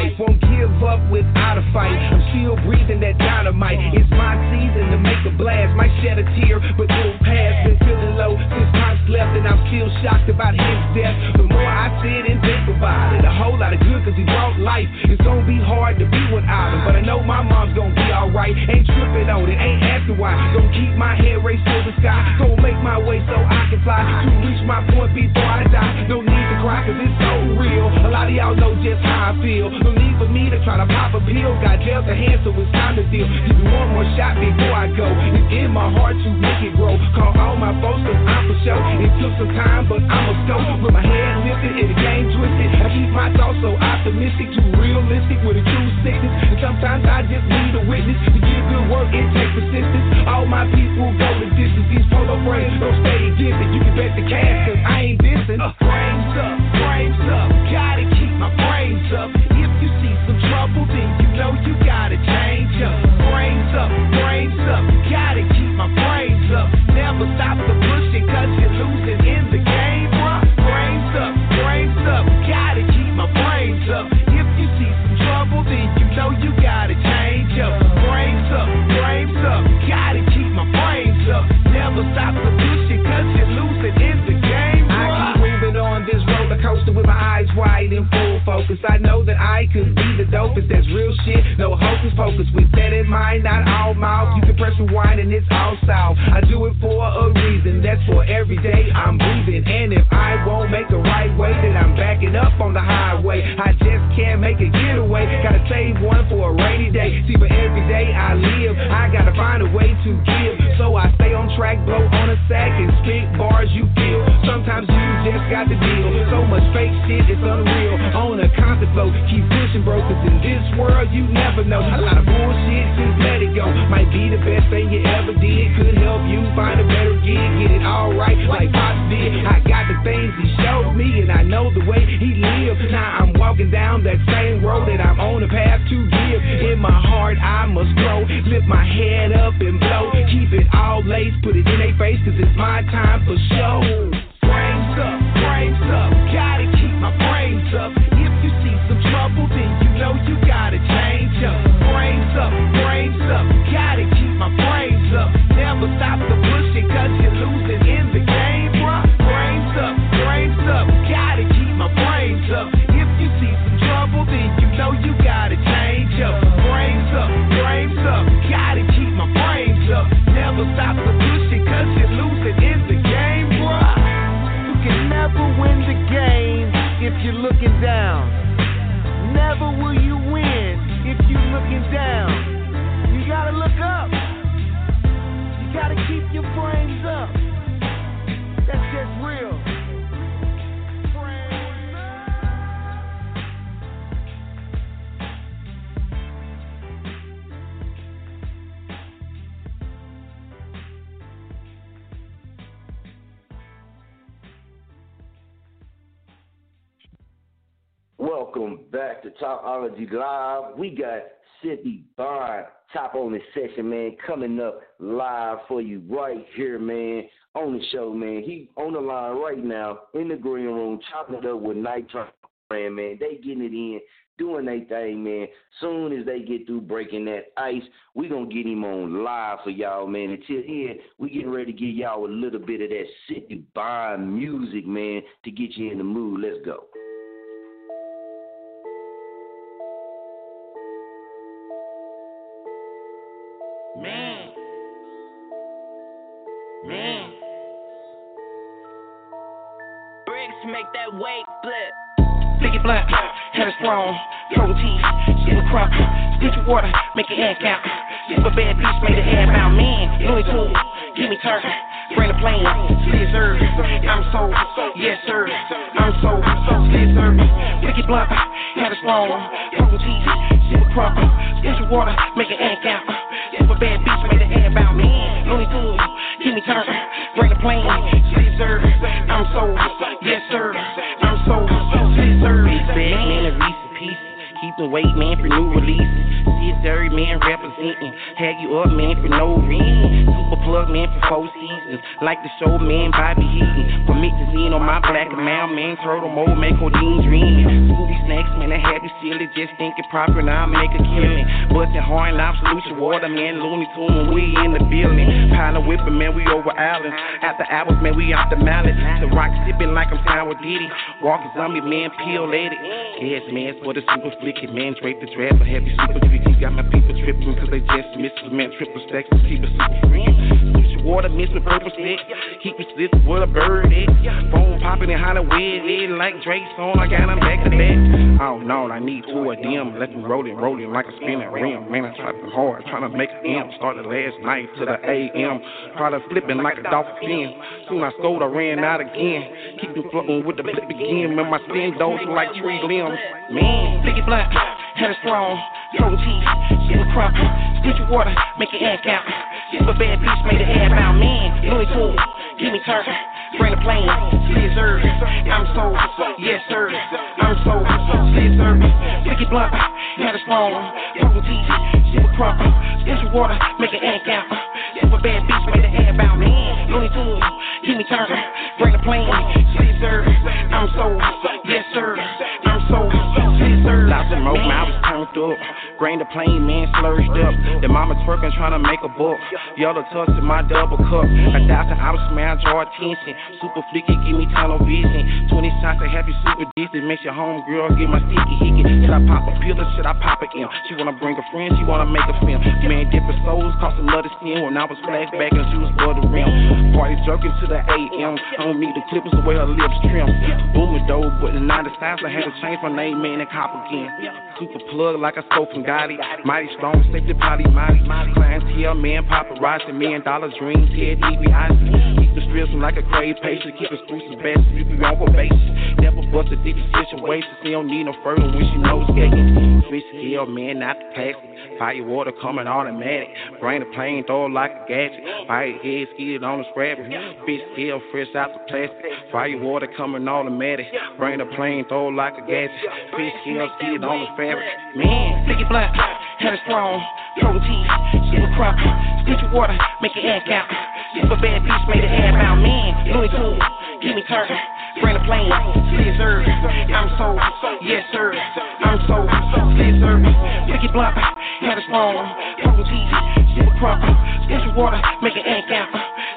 I: life. Won't give up without a fight. I'm still breathing that dynamite. It's my season to make a blast. Might shed a tear, but it'll pass. Been slept, and I'm still shocked about his death. The more I sit and think about it, a whole lot of good, cause he brought life. It's gonna be hard to be without him, but I know my mom's gonna be alright. Ain't tripping on it, ain't asking why. Gonna keep my head raised to the sky. Gonna make my way so I can fly to reach my point before I die. No need to cry, cause it's so real. A lot of y'all know just how I feel. No need for me to try to pop a pill. Got to hand, so it's time to deal. Give me one more shot before I go. It's in my heart to make it grow. Call all my folks, cause I'm for sure. It took some time, but I'ma go. With my head lifted and the game twisted. I keep my thoughts so optimistic, too realistic with a true sickness. And sometimes I just need a witness to give good work. It takes persistence. All my people go the distance. These polo frames don't stay distant. You can bet the cash, cause I ain't dissing. Uh, frames up, frames up. Gotta keep my frames up. If you see some trouble, then you know you gotta change up. Frames up. Might could be the dopest. That's real shit, no hocus pocus. With that in mind, not all mouth. You can press rewind and it's all south. I do it for a reason. That's for every day I'm breathing. And if I won't make the right way, then I'm backing up on the highway. I just can't make a getaway. Gotta save one for a rainy day. See, for every day I live, I gotta find a way to give. So I stay on track, blow on a sack, and spit bars you got the deal. So much fake shit, it's unreal. On a constant flow, keep pushing, bro. Cause in this world, you never know. A lot of bullshit, just let it go. Might be the best thing you ever did. Could help you find a better gig, get it all right, like Pops did. I got the things he showed me, and I know the way he lives. Now I'm walking down that same road, and I'm on the path to give. In my heart, I must grow. Lift my head up and blow. Keep it all laced, put it in their face, cause it's my time for show. Frames up, up, gotta keep my frames up. If you see some trouble, then you know you gotta frames up. That's just real.
C: Welcome back to Chopology Live. We got Sippi Bond, top on this session, man, coming up live for you right here, man, on the show, man. He on the line right now in the green room, chopping it up with Nitro, man, man. They getting it in, doing their thing, man. Soon as they get through breaking that ice, we gonna get him on live for y'all, man. Until then, we getting ready to give y'all a little bit of that Sippi Bond music, man, to get you in the mood. Let's go.
K: Man. Man. Bricks make that weight flip.
L: Stick it blunt, head is strong, teeth, super spit your water, make it head count. Super bad bitch made the head bound man, Looney Tunes, give me turn, bring the plane, scissor, I'm so, yes sir, I'm so, scissor, stick it blunt, head is strong, teeth, super spit your water, make it head count. Super bad bitch made the head bound man, Looney Tunes, give me turn, bring the plane, scissor, I'm so, yes sir, I'm so, scissor.
M: Big man. Keep the weight, man, for new releases. See a dirty, man, representing. Hag you up, man, for no reason. Super plug, man, for four seasons. Like the show, man, Bobby Heaton. For mixazine on my black amount, man, turtle mode, make codeine dream. Scooby snacks, man, I have you silly. Just thinking proper, now I make a killing. Bustin' hard and solution, water, man. Looney Tune when we in the building. Pile of whipping, man, we over islands. After hours, man, we out the mallet. The rock sipping like I'm Tower Diddy. Walking zombie, man, peel lady. Yes, man, for the super flicky, man. Drape the dress, I have you super tricky. Got my people tripping, cause they just miss the man. Triple stacks to keep it super free. Push miss with purple stick. Keep me stiff with a bird at. Phone popping and weird, it like Drake's on. I got them back to back. Oh no, I need two of them. Let me roll it, roll it like a spinning rim. Man, I tried to hard, trying to make an M. Started last night to the AM. Product flipping like a dolphin fin. Soon I scored, I ran out again. Keep me floating with the flip again. Man, my skin those like tree limbs. Man, it blunt, head is strong, teeth, super crump, spit your water, make it egg count. Super bad bitch made the air bound man. Looney Tunes, give me turn, bring the plane, scissor. I'm so, yes sir, I'm so, scissor. Stick it blunt, head is strong, cold teeth, super crump, spit your water, make it egg count. Super bad bitch made the air bound man. Looney Tunes, give me turn, bring the plane, scissor. I'm so, yes sir, I'm so, scissor. Lots of smoke, was up. Bring the plane, man, slurged up. The mama twerking, trying to make a book. Yellow tux in my double cup. A thousand hours, man, draw attention. Super flicky, give me tunnel vision. 20 shots of happy, super decent. Makes your home girl get my sticky hickey. Should I pop a pill or should I pop it in? She wanna bring a friend, she wanna make a film. Man, different souls, cost another skin. When I was flashback and she was for the. Party jerking to the AM. I don't meet the clippers the way her lips trim. Booming dope, but the 90 styles, I had to change my name, man, and cop again. Super plug like I stole from Gotti. Mighty strong, safety potty, mighty. Clients here, man, paparazzi, million dollar dreams, head, DiBiase. Keep the from like a crave patient, keep exclusive best, you be on probation. Never bust a deep situation, she don't need no further when she knows skating. Fish here, man, not the plastic. Fire water coming automatic. Bring the plane, throw it like a gadget. Fire head, skid on the scrap. Fish scale, fresh out the plastic. Fire water coming automatic. Bring the plane, throw it like a gadget. Fish scale, skid on the fabric. Man, sticky black, head strong. Protein, super crop. Stitch your water, make it ass out. Super bad bitch, made it ass out. Man, Louis Tunes, give me turn. Bring the plane, scissor. I'm so, yes sir. I'm so, scissor. Sticky block, head is strong. Protein, super crop. Stitch water, make it ass out.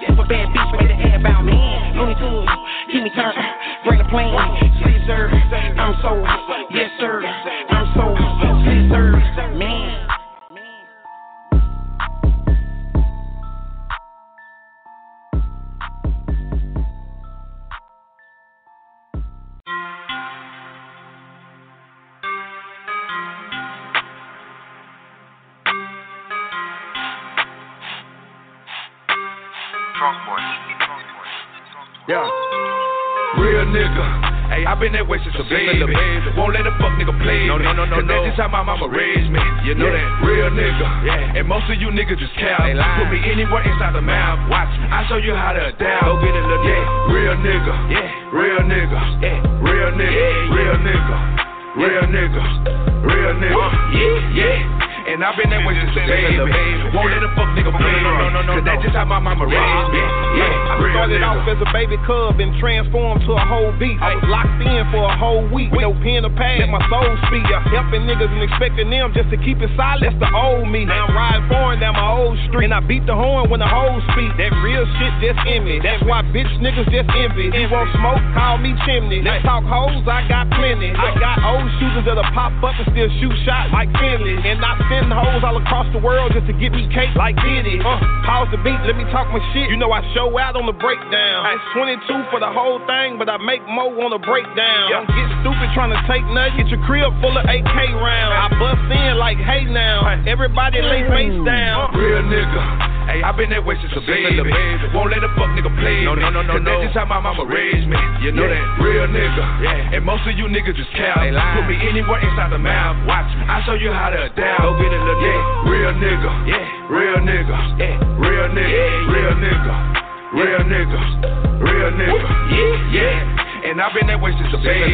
M: Super bad bitch, made it ass out. Man, Looney Tunes, me turn. Bring the plane, scissor. I'm so, yes sir. I'm so, scissor. Man.
N: Yeah. Real nigga. Hey, I been that way since a baby. Won't let a fuck nigga play
O: No,
N: me.
O: no, no, no,
N: Cause that's just how my mama raised me.
O: You know
N: Yeah,
O: that.
N: Real nigga.
O: Yeah.
N: And most of you niggas just cow. Put me anywhere inside the mouth. Watch me. I show you how to adapt.
O: Go get it, little
N: Yeah. Real nigga.
O: Yeah.
N: Real nigga.
O: Yeah.
N: Real nigga.
O: Yeah,
N: Real nigga. Real nigga. Real nigga.
O: Real nigga, yeah.
N: Yeah. And I've been that way since a
O: Since a
N: baby.
O: baby.
N: Won't let a fuck nigga play me.
O: no, no, no,
N: Cause
O: no.
N: that's just how my mama raised me. Yeah.
P: I
N: Real
P: started
N: nigga.
P: off as a baby cub and transformed to a whole beast. I was locked in for a whole week with no pen or pad. Let my soul speak. Yeah, helping niggas and expecting them just to keep it silent. That's the old me. Now I'm riding foreign down my old street. And I beat the horn when the hoes speak. That real shit just in me. That's why bitch niggas just envy. You want smoke? Call me chimney. Let's talk hoes, I got plenty. I got old shooters that'll pop up and still shoot shots like Finley. And I send hoes all across the world just to get me cake like Diddy. Uh, pause the beat, let me talk my shit. You know I show out on the breakdown. It's 22 for the whole thing, but I make more on the breakdown. Don't get stupid trying to take nothing. Get your crib full of AK rounds. I bust in like, hey now. Everybody lay face down.
N: Real nigga. Hey, I been that way since a baby. Won't let a fuck nigga play
O: No, no, no, no,
N: Cause that's
O: no.
N: just how my mama raised me.
O: You know
N: Yeah,
O: that.
N: Real nigga.
O: Yeah.
N: And most of you niggas just cow. Put me anywhere inside the mouth. Watch me. I show you how to adapt.
O: Go get it, little
N: Yeah. Real nigga.
O: Yeah.
N: Real nigga.
O: Yeah.
N: Real nigga.
O: Yeah,
N: Real nigga. Real nigga. Real nigga.
O: Yeah.
N: Yeah. And I've been that way since a baby.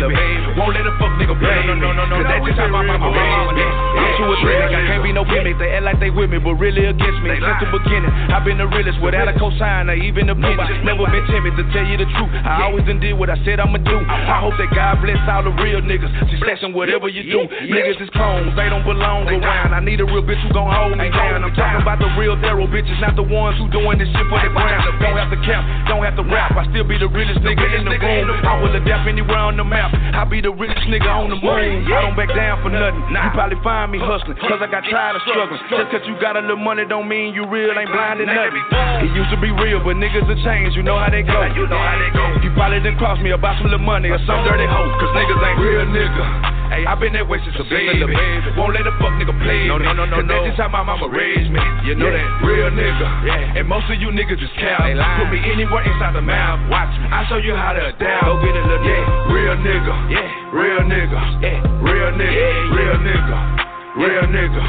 N: Won't let a fuck nigga play
O: No, no, no, no, no,
N: that's just how my mama raised me.
O: I'm or three, I can't be no gimmick. They act like they with me, but really against me. Since the beginning, I've been the realest without a cosign or even a penny. Never been timid to tell you the truth. I always done did what I said I'ma do. I hope that God bless all the real niggas. She's blessing whatever you do. Niggas is clones, they don't belong around. I need a real bitch who gon' hold me down. I'm talking about the real Daryl bitches, not the ones who doing this shit for the ground. Don't have to cap, don't have to rap. I still be the realest nigga in the room. Will adapt anywhere on the map. I be the richest nigga on the moon. I don't back down for nothing. You probably find me hustling, cause I got tired of struggling. Just cause you got a little money don't mean you real, ain't blind to nothing. It used to be real, but niggas have changed, you know how they go. You know how they go. You probably done cross me about some little money or some dirty hoe, cause niggas ain't
N: Real nigga. Hey, I been that way since a baby.
O: a baby.
N: Won't let a fuck nigga play
O: No,
N: me.
O: no, no, no,
N: Cause
O: no.
N: that's just how my mama raised me.
O: You know
N: Yeah,
O: that.
N: Real nigga.
O: Yeah.
N: And most of you niggas just cow. Put me anywhere inside the mouth. Watch me. I show you how to adapt.
O: Go get it, little
N: Yeah. Real nigga.
O: Yeah.
N: Real nigga.
O: Yeah.
N: Real nigga.
O: Yeah.
N: Real nigga. Real nigga.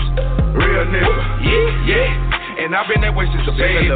N: Real nigga.
O: Yeah.
N: Yeah. And I've been that way since a baby.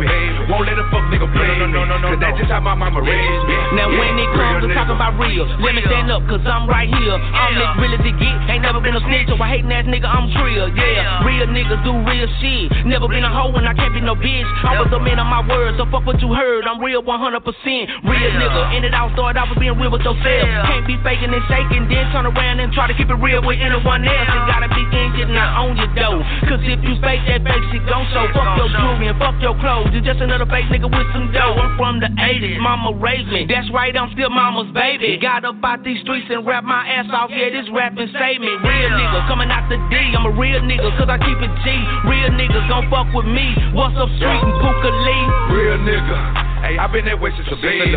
N: Won't let a fuck nigga play me. No, no, no, no, Cause that's just how my mama raised me.
Q: Now
N: Yeah,
Q: when it comes to
N: real
Q: talking about real, let me stand up, cause I'm right here. I'm as real as it get. Ain't never been a snitch or a hating ass nigga, I'm trill. Yeah, real niggas do real shit. Never been a hoe and I can't be no bitch. I was a man of my words, so fuck what you heard. I'm real 100%. Real nigga. And it all started out with being real with yourself. Can't be faking and shaking, then turn around and try to keep it real with anyone else. It gotta be engine, not on your dough. Cause if you fake that fake shit, gon' show. Fuck your jewelry and fuck your clothes. You're just another fake nigga with some dough. I'm from the 80s, mama raised me. That's right, I'm still mama's baby. Got up out these streets and rap my ass off. Yeah, this rapping save me. Real nigga, coming out the D. I'm a real nigga, cause I keep it G. Real niggas gon' fuck with me. What's up, street and Puka Lee?
N: Real nigga. Hey, I've been that way since a baby.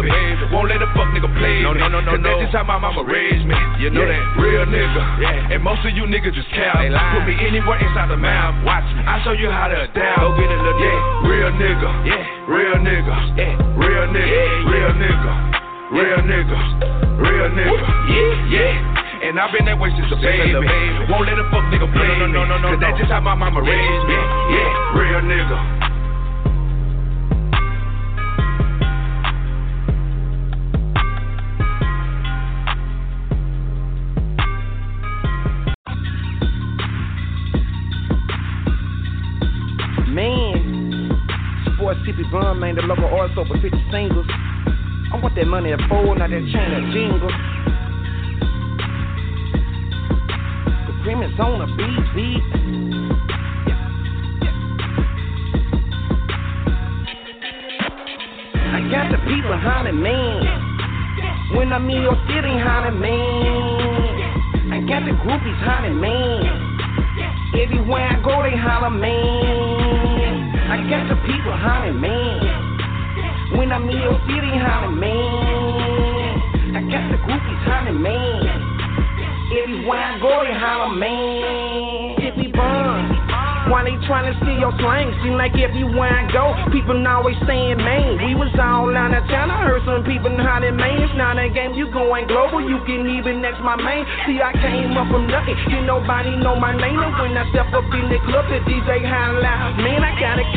N: Won't let a fuck nigga play no, me. No, no, no, Cause that's just how my mama raised me. You know that? Real nigga. Yeah. And most of you niggas just cap. Put me anywhere inside the mouth. Watch me. I show you how to adapt. Go get it, little yeah. Real nigga. Yeah. Real nigga. Yeah. Real nigga. Real nigga. Real nigga. Real nigga. Yeah. Yeah. And I've been that way since a baby. Won't let a fuck nigga play no, no, no, no, Cause that's just how my mama raised me. Yeah. Real nigga.
M: Man, Sports City Bun, man, the local artist over 50 singles. I want that money at four, not that chain that jingle. The cream is on the beat, beat. I got the people behind it, man. When I'm in your city, honey, man. I got the groupies, honey, man. Everywhere I go, they holler, man. I got the people, honey, man. When I'm in your city, honey, man. I got the groupies, honey, man. Everywhere I go, they holler, man. Burn. Tryna steal your slang? Seem like everywhere I go, people always saying, man, we was all out of town. I heard some people hollering, man, it's not a game. You going global, you can even next my main. See, I came up from nothing. Did nobody know my name? And when I step up in the club, the DJ out, man, I got it.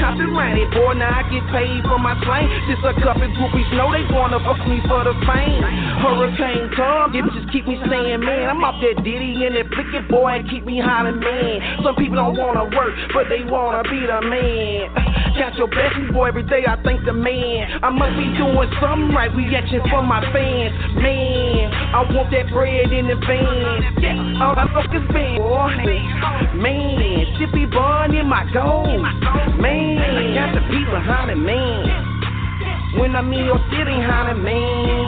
M: Boy, now I get paid for my slang. Just a couple groupies know they wanna fuck me for the fame. Hurricane come, just keep me saying, man, I'm up there Diddy and that flicking boy, keep me hollering, man. Some people don't wanna work, but they wanna be the man. Count your blessings, boy, every day I thank the man. I must be doing something right, reaction for my fans. Man, I want that bread in the all I fuck is band. Man, Chippy Bun in my gold. Man, I got the people behind it, man. When I'm in your city, honey, man.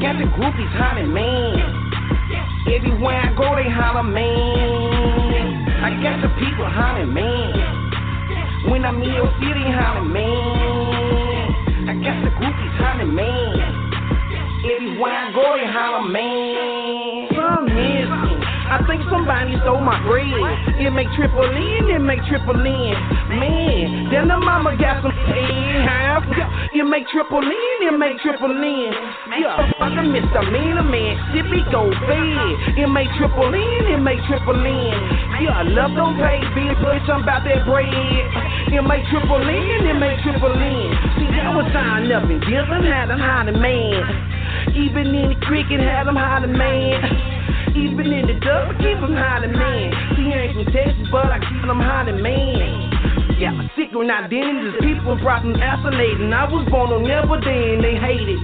M: Got the groupies, honey, man. Everywhere I go, they holler, man. I got the people, honey, man. When I'm in your city, honey, man. I got the groupies, honey, man. Everywhere I go, they holler, man. Somebody stole my bread. It make triple in, it make triple in. Man, then the mama got some half. It make triple in, it make triple in. Yeah, fucking misdemeanor man, sippy go fed. It make triple in, it make triple in. Yeah, I love don't pay bills, bitch, I'm about that bread. It make triple in, it make triple in. See, that was time nothing. Different had a hiding man. Even in the cricket, had them hiding man. Even in the dub, I keep them hiding, man. She ain't from Texas, but I keep them hiding, man. Yeah, my secret identity people procrastinating. I was born on never and they hate it.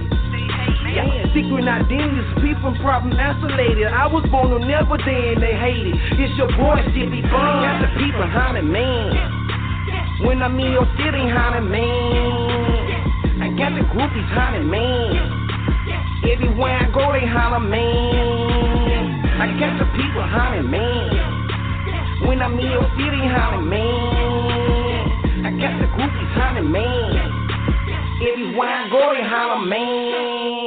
M: Yeah, secret identity is people procrastinated. I was born on never and they hate it. It's your boy, Jiffy Bun. Got the people it, man. When I'm in your city, honey, man. I got the groupies, honey, man. Everywhere I go, they holler, man. I got the people, honey, man. When I'm in your city, honey, man. I got the groupies, honey, man. Everywhere I go, they holler, man.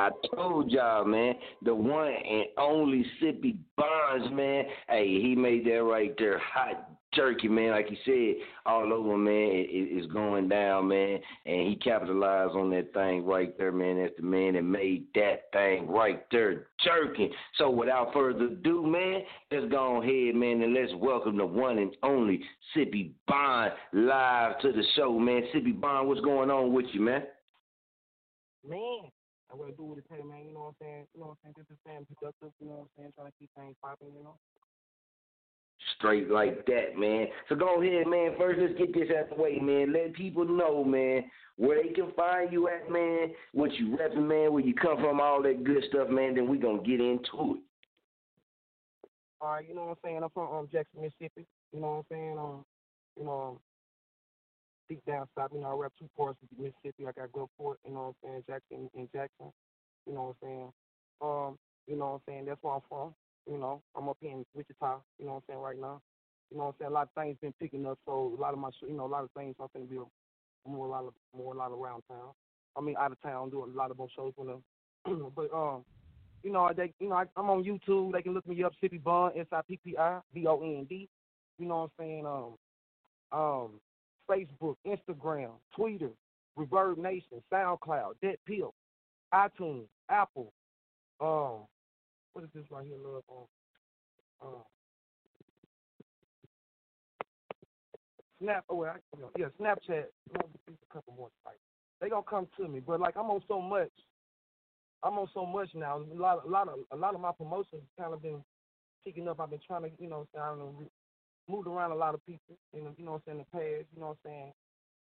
C: I told y'all, man, the one and only Sippi Bonds, man. Hey, he made that right there hot turkey, man. Like he said, all over, man. It, it's going down, man. And he capitalized on that thing right there, man. That's the man that made that thing right there jerking. So without further ado, man, let's go ahead, man, and let's welcome the one and only Sippi Bond live to the show, man. Sippi Bond, what's going on with you, man?
R: Man, I want to do what it takes, man. You know what I'm saying? You know what I'm saying? Just staying productive, you know what I'm saying? Trying to keep things popping, you know?
C: Straight like that, man. So go ahead, man. First, let's get this out the way, man. Let people know, man, where they can find you at, man. What you repping, man. Where you come from, all that good stuff, man. Then we gonna get into it.
R: All right, you know what I'm saying? I'm from um, Jackson, Mississippi. You know what I'm saying? Um, you know, um, deep down south. You know, I rep two parts of Mississippi. I got Gulfport. You know what I'm saying? Jackson and Jackson. You know what I'm saying? Um, you know what I'm saying? That's where I'm from. You know, I'm up here in Wichita. You know what I'm saying? Right now. You know what I'm saying? A lot of things been picking up, so a lot of my, you know, a lot of things I'm gonna be more a lot of more a lot around town. I mean, out of town, doing a lot of more shows when but um, you know, they, you know, I'm on YouTube. They can look me up, Sippi Bond, S I P P I B O N D. You know what I'm saying? Um, um, Facebook, Instagram, Twitter, Reverb Nation, SoundCloud, Dead Pill, iTunes, Apple. Um, what is this right here, love? Um, uh, Snap. Oh, well, I, yeah, Snapchat. A couple more sites. They gonna come to me, but like I'm on so much. I'm on so much now. A lot, a lot of, a lot of my promotions kind of been picking up. I've been trying to, you know, I don't know, moved around a lot of people, know, you know what I'm saying, in the past, you know what I'm saying,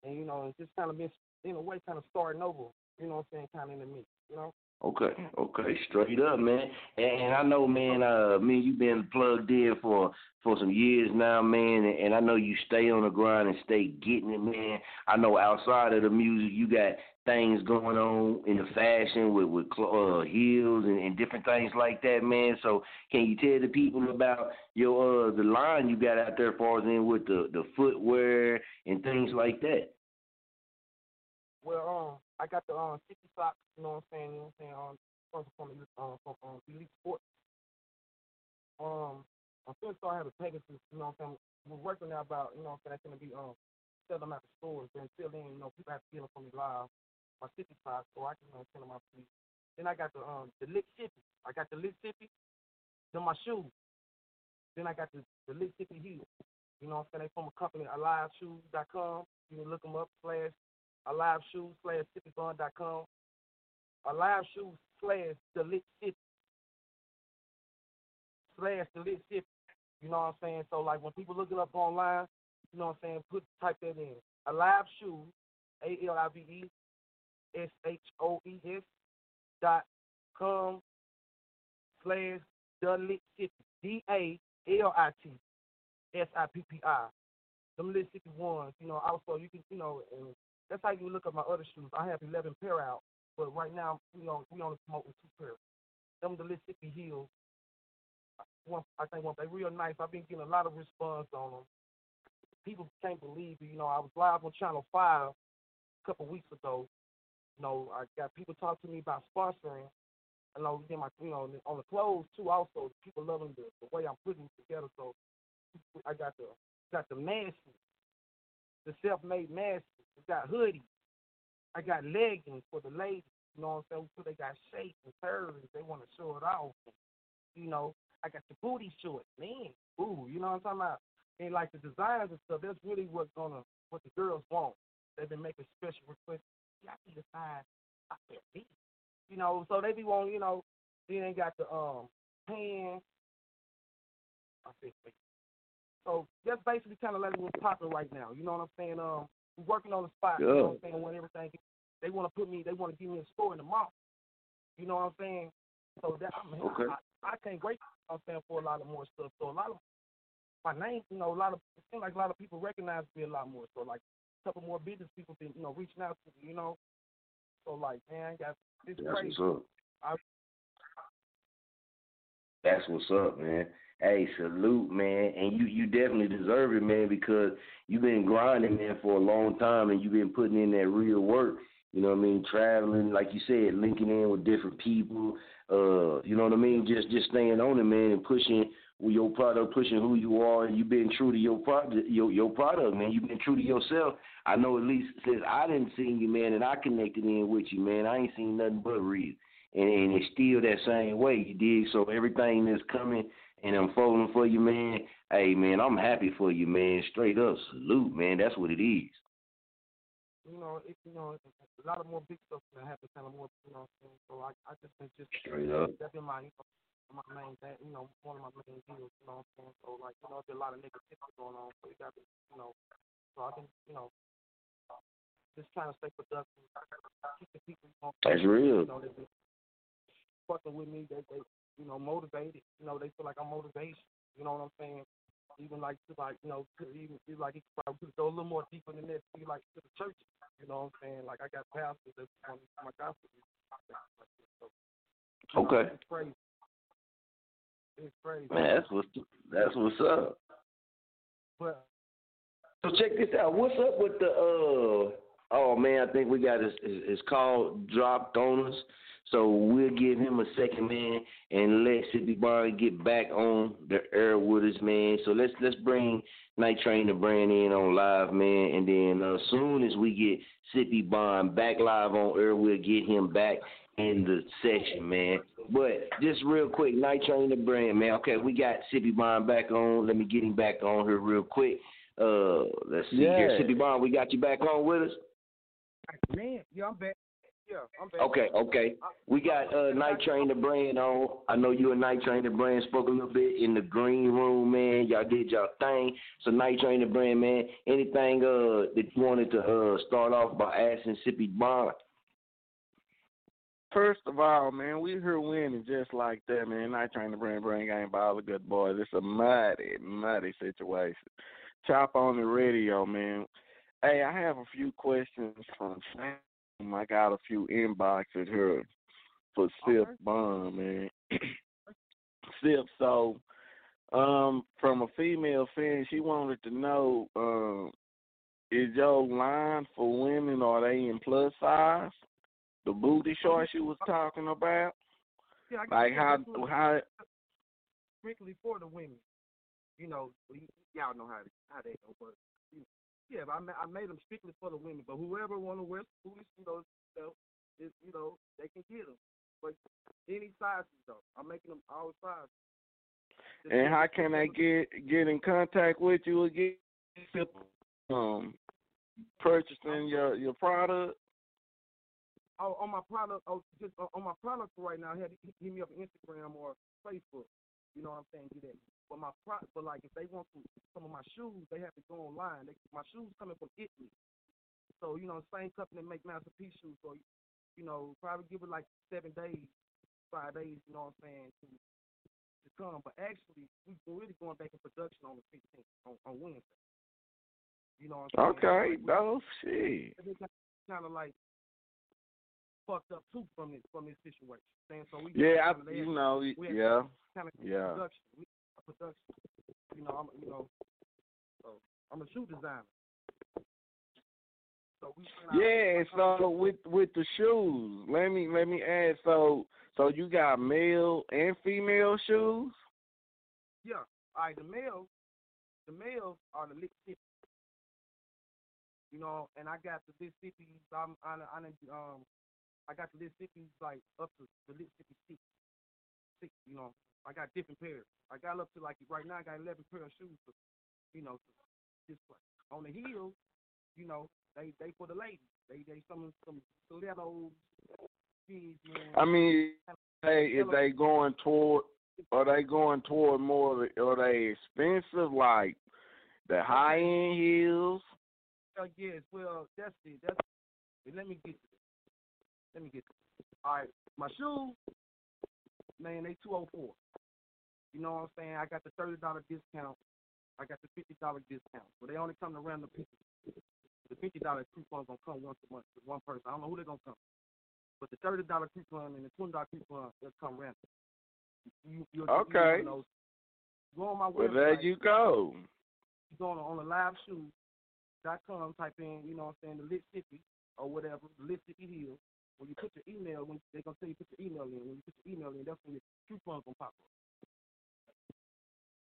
R: and you know, it's just kind of been in a way kind of starting over, you know what I'm saying, kind of in the mix, you know.
C: Okay, okay, straight up, man. And, and I know, man, uh, me you've been plugged in for for some years now, man, and, and I know you stay on the grind and stay getting it, man. I know outside of the music, you got things going on in the fashion with with uh, heels and, and different things like that, man. So can you tell the people about your uh the line you got out there, as far as in with the the footwear and things like that?
R: Well, um, I got the um sticky socks, you know what I'm saying, you know what I'm saying, um from um from um, Elite Sports. Um I'm still start having Pegasus, you know what I'm saying. We're working now about, you know what I'm saying, that's gonna be um sell them at the stores. But until then, you know, people have to get them from me live. My sticky socks so I can you send them out. Then I got the um the Lick Sippy. I got the Lick Sippy, then my shoes. Then I got the, the Lick Sippy heels. You know what I'm saying? They from a company, AliveShoes.com. You can look them up, slash Alive Shoes slash SippiBond.com. Alive Shoes slash The Lit Sippi. Slash The Lit Sippi. You know what I'm saying? So, like, when people look it up online, you know what I'm saying, put type that in. Alive Shoes, A L I V E S H O E S dot com slash Lit Sippi. D A L I T S I P P I. Them Lit Sippi ones, you know, also you can, you know, and that's how you look at my other shoes. I have 11 pair out, but right now, you know, we only promoting two pairs. Them the Mississippi Heels. Uh, one, I think one, they real nice. I've been getting a lot of response on them. People can't believe it. You know, I was live on Channel 5 a couple weeks ago. You know, I got people talk to me about sponsoring. I know, then my, you know, on the clothes too. Also, people loving the, the way I'm putting it together. So, I got the got the masks, the self-made masks we got hoodies. I got leggings for the ladies. You know what I'm saying? So they got shapes and curves. They want to show it off. You know, I got the booty shorts. Man, ooh, you know what I'm talking about? And like the designs and stuff, that's really what's gonna what the girls want. They've been making special requests. Y'all can decide I said me. You know, so they be wanting, you know, then they got the um said So that's basically kind of like what's popular right now. You know what I'm saying? Um, working on the spot.
C: Good.
R: You know what I'm saying? When everything, they want to put me, they want to give me a store in the mall. You know what I'm saying? So that I mean,
C: okay.
R: I, I can't wait. I'm saying for a lot of more stuff. So a lot of my name, you know, a lot of it seems like a lot of people recognize me a lot more. So like a couple more business people been, you know, reaching out to me. You know, so like man, got it's
C: That's
R: crazy.
C: what's up.
R: I,
C: That's what's up, man. Hey, salute, man, and you you definitely deserve it, man, because you've been grinding, man, for a long time, and you've been putting in that real work. You know what I mean? Traveling, like you said, linking in with different people. Uh, you know what I mean? Just just staying on it, man, and pushing your product, pushing who you are, and you been true to your product, your your product, man. You've been true to yourself. I know at least since I didn't see you, man, and I connected in with you, man. I ain't seen nothing but real, and, and it's still that same way. You dig? So everything that's coming and unfolding for you, man. Hey, man, I'm happy for you, man. Straight up, salute, man. That's what it is.
R: You know, it, you know, a lot of more big stuff that happens, kind of more, you know. What I'm saying? So I, I just been just
C: Straight up.
R: That's my, you know, my main, that, you know, one of my main deals. You know what I'm saying? So like, you know, there's a lot of negativity going on. So you got to, you know, so I've been, you know, just trying to stay productive, keep the people. You know,
C: That's real.
R: You know, they've been fucking with me. They, they, you know, motivated. You know, they feel like I'm motivation. You know what I'm saying? Even like to like, you know, to even feel like he could probably go a little more deeper than that. Be like to the church. You know what I'm saying? Like I got pastors that want my gospel. So,
C: Okay.
R: It's crazy. It's crazy.
C: Man, that's what's that's what's up.
R: But
C: So check this out. What's up with the uh? Oh man, I think we got his. It's called dropped on us. So we'll give him a second, man, and let Sippi Bond get back on the air with us, man. So let's let's bring Night Train the brand in on live, man, and then uh, as soon as we get Sippi Bond back live on air, we'll get him back in the session, man. But just real quick, Night Train the brand, man. Okay, we got Sippi Bond back on. Let me get him back on here real quick. Uh, let's see here, Sippi Bond. We got you back on with us.
R: man, yeah, I'm back. Yeah, I'm back.
C: Okay, okay. We got uh, Night Train the brand on. I know you and Night Train the brand spoke a little bit in the green room, man. Y'all did y'all thing. So Night Train the brand, man. Anything uh that you wanted to uh start off by asking Sippi Bond?
S: First of all, man, we here winning just like that, man. Night trying to bring bring game by all the good boys. It's a muddy, muddy situation. Chop on the radio, man. Hey, I have a few questions from Sam. I got a few inboxes here for Sip Bond, man. Sip, so um from a female fan, she wanted to know, um, is your line for women are they in plus size? The booty shorts you was talking about?
R: Yeah,
S: Like how how
R: strictly for the women. You know, y'all know how how they go, but you yeah, but I ma- I made them strictly for the women. But whoever want to wear booties, you know, so, is, you know, they can get them. But any sizes though, I'm making them all sizes. Just
S: and how can
R: I
S: get get in contact with you again? Um, purchasing your your product.
R: Oh, on my product, oh, just uh, on my product right now, hit, hit me up on Instagram or Facebook. You know what I'm saying? Do that. But my pro, but like if they want some some of my shoes, they have to go online. They, my shoes coming from Italy, so you know, the same company make masterpiece shoes. So you know, probably give it like seven days, five days. You know what I'm saying? To to come. But actually, we- we're really going back in production on the 15th on, on Wednesday. You know what I'm saying?
S: Okay,
R: Like,
S: no shit.
R: kind of like fucked up too from this from this situation. Saying so we
S: Yeah, I, you know,
R: we
S: yeah,
R: kind of
S: yeah.
R: production, we, production. You know, I'm you know, so I'm a shoe designer. So we went out-
S: Yeah, so with with the shoes, let me let me ask. So so you got male and female shoes?
R: Yeah. All right, the males, the males are the Mississippi. You know, and I got the Mississippi. I'm on, on um, I got the Mississippi like up to the Mississippi six, six. You know, I got different pairs. I got up to like right now. I got eleven pair of shoes. To, you know, to display. On the heels, you know, they they for the ladies. They they some some stilettos. Jeans, man.
S: I mean, they if they going toward are they going toward more are they expensive like the high end heels?
R: Uh, yes, well, that's it. That's it. Let me get this. Let me get this. All right, my shoes, man, they two oh four. You know what I'm saying? I got the thirty dollar discount. I got the fifty dollar discount. But they only come to random people. The fifty dollar coupon gonna come once a month with one person. I don't know who they're gonna come. But the thirty dollar coupon and the twenty dollar coupon they'll come random. You, you,
S: Okay.
R: You go on my
S: Well, there you go.
R: You go on on the live shoe dot com, type in, you know what I'm saying, the Lit Sippi or whatever, Mississippi Hill. When you put your email, when they're gonna tell you put your email in. When you put your email in, that's when your true funds gonna pop up.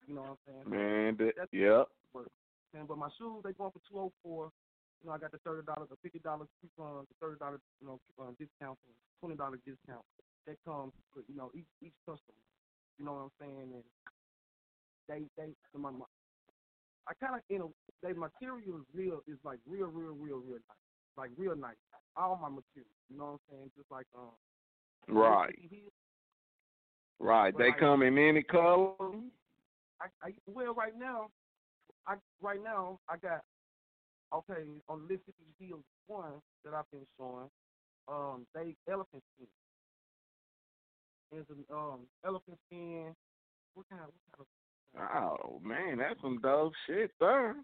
R: You know what I'm saying?
S: Man, that,
R: That's
S: yep.
R: But, and, but my shoes they going for two oh four. You know, I got the thirty dollars, the fifty dollars coupon, the thirty dollars, you know, uh, discount, twenty dollars discount. That comes with you know each each customer. You know what I'm saying? And they they my, my I kind of you know they material is real is like real real real real nice, like real nice. All my material. You know what I'm saying? Just like um.
S: Right. Right.
R: But
S: They
R: like-
S: come in any color.
R: I, I well right now, I right now I got okay on Mississippi Hills one that I've been showing. Um, they elephant skin. There's an um elephant skin. What kind? Of, What kind of?
S: Oh man, that's some dope shit there.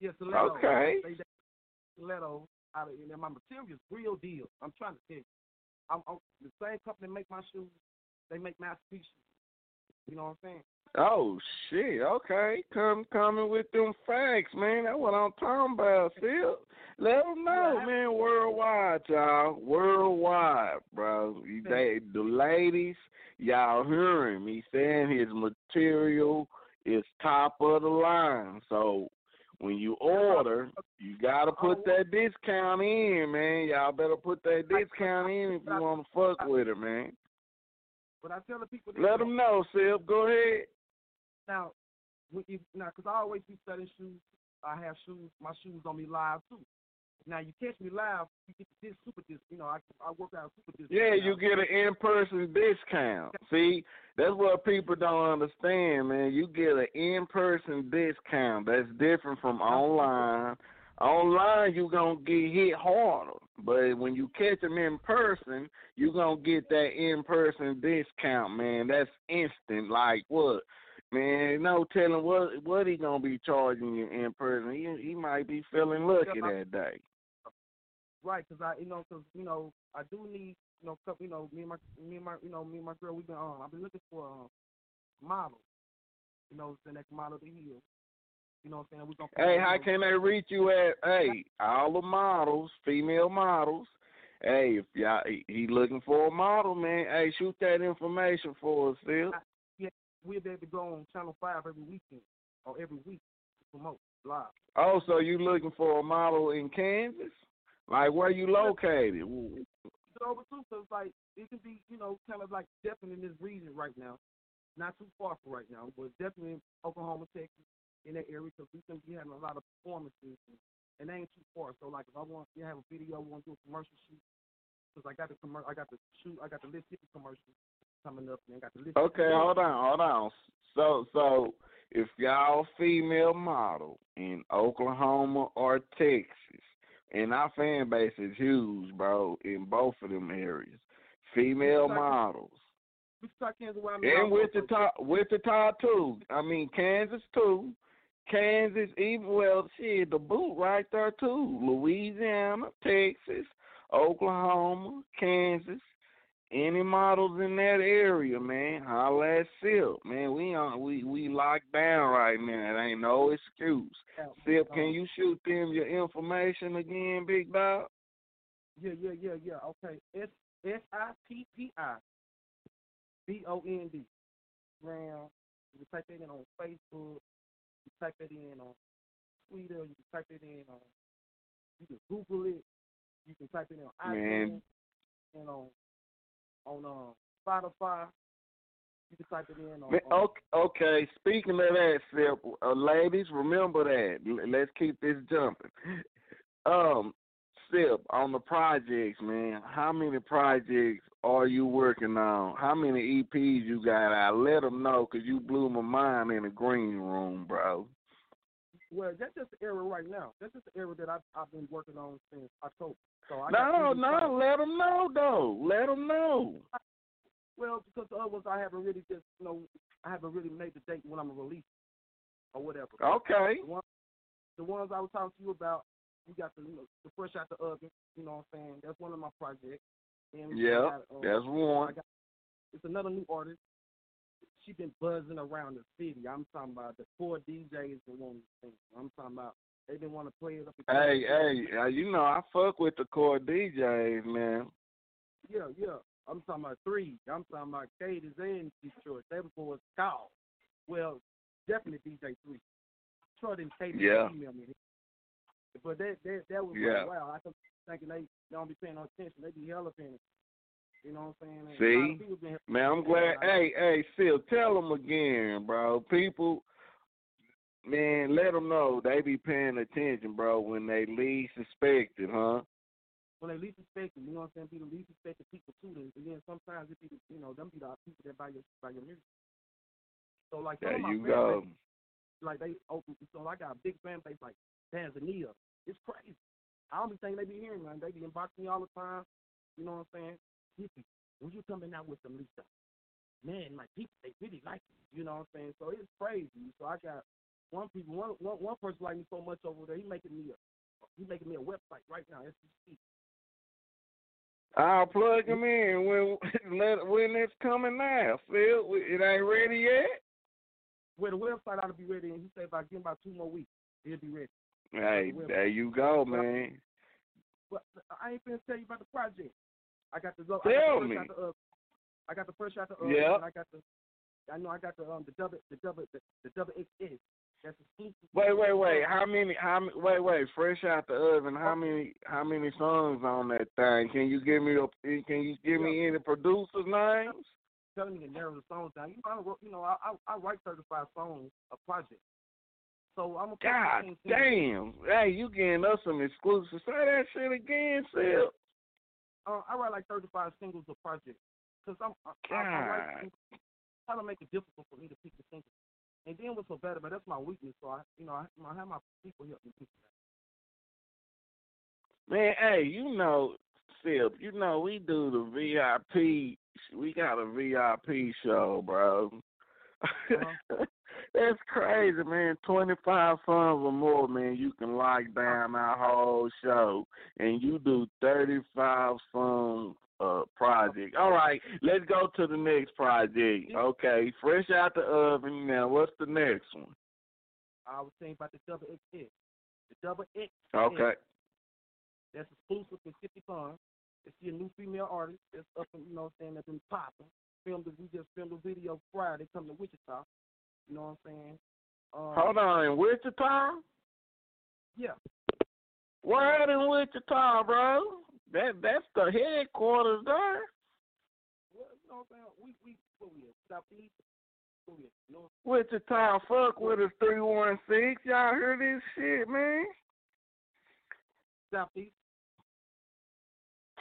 R: Yeah, stiletto.
S: Okay.
R: They, they, stiletto out of and my material's real deal. I'm trying to tell you. I'm, I'm the same company make my shoes. They make masterpieces. You know what I'm saying?
S: Oh shit, okay. Come coming with them facts, man. That's what I'm talking about, still. Let them know, man, worldwide, y'all. Worldwide, bro. They, the ladies, y'all hearing me saying his material is top of the line. So when you order, you gotta put oh. that discount in, man. Y'all better put that discount in if you want to fuck with it, man.
R: But I tell the people.
S: Let them know, Sip. Go ahead.
R: Now, you, now, because I always be selling shoes. I have shoes. My shoes on me live too. Now you catch me live, you get this super disc. You know, I I work out super disc.
S: Yeah, you get an in-person discount. See, that's what people don't understand, man. You get an in-person discount. That's different from online. Online, you're gonna get hit harder, but when you catch them in person, you're gonna get that in-person discount, man. That's instant. Like what? Man, no telling what what he gonna be charging you in person. He he might be feeling lucky that day.
R: Right, because I, you know, because you know, I do need, you know, couple, you know, me and my, me and my, you know, me and my girl, we've been, um, I've been looking for a model, you know, the next model to heal. You know what I'm saying? We gonna.
S: Hey, how can they reach you at? Hey, all the models, female models. Hey, if y'all he- he looking for a model, man. Hey, shoot that information for us, Phil.
R: Yeah, we'll be able to go on Channel Five every weekend or every week to promote live.
S: Oh, so you looking for a model in Kansas? Like where you located?
R: It's over too, so it's like it can be, you know, kind of like definitely in this region right now. Not too far from right now, but definitely in Oklahoma, Texas, in that area, because we can be having a lot of performances, and, they ain't too far. So like, if I want to have a video, I want to do a commercial shoot, because I got the commer- I got the shoot, I got the Mississippi commercial coming up, and I got the Mississippi.
S: Okay, hold on, hold on. So, so if y'all female model in Oklahoma or Texas, and our fan base is huge, bro, in both of them areas. Female models.
R: Wichita, Kansas, where I'm
S: And Wichita, Wichita too. I mean Kansas too. Kansas, even well, shit, the boot right there too. Louisiana, Texas, Oklahoma, Kansas. Any models in that area, man, holla at Sip. Man, we on we we locked down right now. It ain't no excuse. Sip, can you shoot them your information again, big dog?
R: Yeah, yeah, yeah, yeah. Okay. S S I P P I B O N D. Now, you can type that in on Facebook. You type it in on Twitter. You can type it in on. You can Google it. You can type it in on
S: Man.
R: iTunes and on on uh, Spotify. You can type it in on. On
S: okay, okay, speaking of that, Sip, uh, ladies, remember that. Let's keep this jumping. Um, Sip, on the projects, man, how many projects are you working on? How many EPs you got out? Let them know, because you blew my mind in the green room, bro.
R: Well, that's just the era right now. That's just the era that I've, I've been working on since October. So I
S: No, no, let them know, though. Let them know.
R: Well, because the other ones I haven't really just, you know, I haven't really made the date when I'm gonna release or whatever.
S: Okay.
R: The, one, the ones I was talking to you about, you got the, you know, the fresh out the oven. You know what I'm saying? That's one of my projects. And
S: Yeah,
R: got, uh,
S: that's one.
R: Got, it's another new artist. She been buzzing around the city. I'm talking about the four DJs that want to sing. I'm talking about they didn't want to play it up.
S: Hey, hey, uh, you know I fuck with the core DJs, man.
R: Yeah, yeah. I'm talking about three. I'm talking about Katie's in Detroit. Them boys called. Well, definitely DJ three. Detroit and Katie
S: Yeah.
R: email me. But that that that was
S: Yeah.
R: wow. I was thinking they don't be paying no attention. They be hella paying. You know what I'm saying? And
S: See,
R: of people been-
S: man, I'm glad. Hey, hey, Phil, tell them again, bro. People, man, let them know they be paying attention, bro, when they least suspect it, huh?
R: when they least expect it, you know what I'm saying? Be the least expected people too. And then sometimes it be, you know, them be the people that buy your buy your music. So like
S: There you go.
R: base, like they open. So I got a big fan base like Tanzania. It's crazy. I don't be thinking they be hearing man. They be inboxing me all the time. You know what I'm saying? Listen, when you coming out with some new stuff, man, my people they really like you. You know what I'm saying? So it's crazy. So I got one people, one one, one person like me so much over there. He making me a he making me a website right now. It's
S: I'll plug him in when let, when it's coming now, Phil. It ain't ready yet.
R: Well, the website ought to be ready, and he said if I give him about two more weeks, it'll be ready.
S: Hey, there you go, man.
R: But I ain't finna tell you about the project. I got the I
S: Tell me.
R: First out the, uh, I got the first shot. The, uh,
S: Yeah.
R: I got the. I know I got the um the double the double the, the double XS. That's exclusive.
S: Wait, wait, wait. How many? How many? Wait, wait. Fresh out the oven. How many? How many songs on that thing? Can you give me? A, can you give me any producers' names?
R: Telling me to narrow the songs down. You know, I, you know, I, I I write 35 songs a project. So I'm a
S: God damn! Hey, you getting us some exclusive? Say that shit again, Phil.
R: Uh, I write like 35 singles a project. Cause I'm I, I, I write
S: God.
R: try to make it difficult for me to pick the singles. And then what's so bad about that's my weakness. So I, you know, I, I have my people help me pick that.
S: Man, hey, you know, Phil, you know we do the VIP. We got a VIP show, bro. That's crazy, man. Twenty five songs or more, man. You can lock down our whole show, and you do thirty five song uh project. All right, let's go to the next project. Okay, fresh out the oven. Now, what's the next one?
R: I was saying about the double XS. The double X.
S: Okay.
R: That's exclusive with 50 Fun. It's a new female artist that's up and you know what I'm saying that's been popping. Filmed we just filmed a video Friday coming to Wichita. You know what I'm saying? Um,
S: Hold on, in Wichita?
R: Yeah.
S: Where in Wichita, bro? That that's the headquarters there.
R: Well, you know what I'm saying? We we what we at? Southeast. What we at? North.
S: Wichita, fuck with us three one six. Y'all hear this shit, man?
R: Southeast.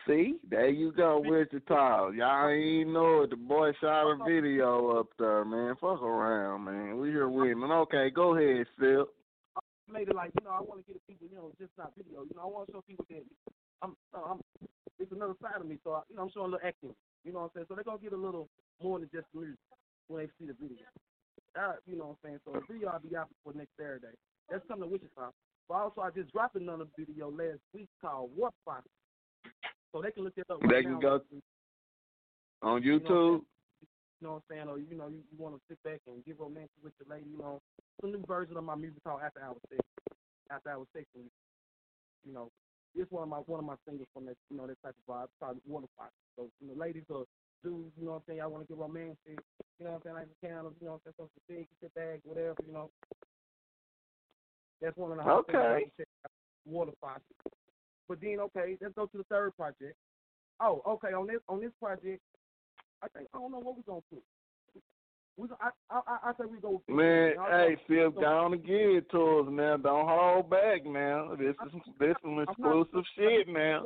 S: See, there you go, Wichita. Y'all ain't know it. The boy shot a video up there, man. Fuck around, man. We here winning. Okay, go ahead, Phil.
R: It like you know I want to get people you know just not video. You know I want to show people that I'm I'm it's another side of me. So I, you know I'm showing a little acting. You know what I'm saying? So they're gonna get a little more than just music when they see the video. Uh, you know what I'm saying? So the video I'll be out for next Saturday. That's coming to Wichita. But also I just dropped another video last week called Water Fight. So they can look it up right
S: They
R: now.
S: can go on YouTube.
R: You know what I'm saying? Or you know, you, you want to sit back and get romantic with your lady. You know, it's a new version of my music called After Hours Sex. After Hours Sex, and, you know, it's one of my one of my singles from that you know that type of vibe. It's called Water Fight. So you know, ladies or dudes, you know what I'm saying? I want to get romantic. You know what I'm saying? Like the candles, you know what I'm saying? Something big, sit back, whatever. You know. That's one of the
S: Okay.
R: things But then, okay, let's go to the third project. Oh, okay. On this on this project, I think I don't know what we're gonna put. We I I I, I say we go.
S: Man, hey Phil, go on and give it to us now. Don't hold back now. This is this is some exclusive shit now.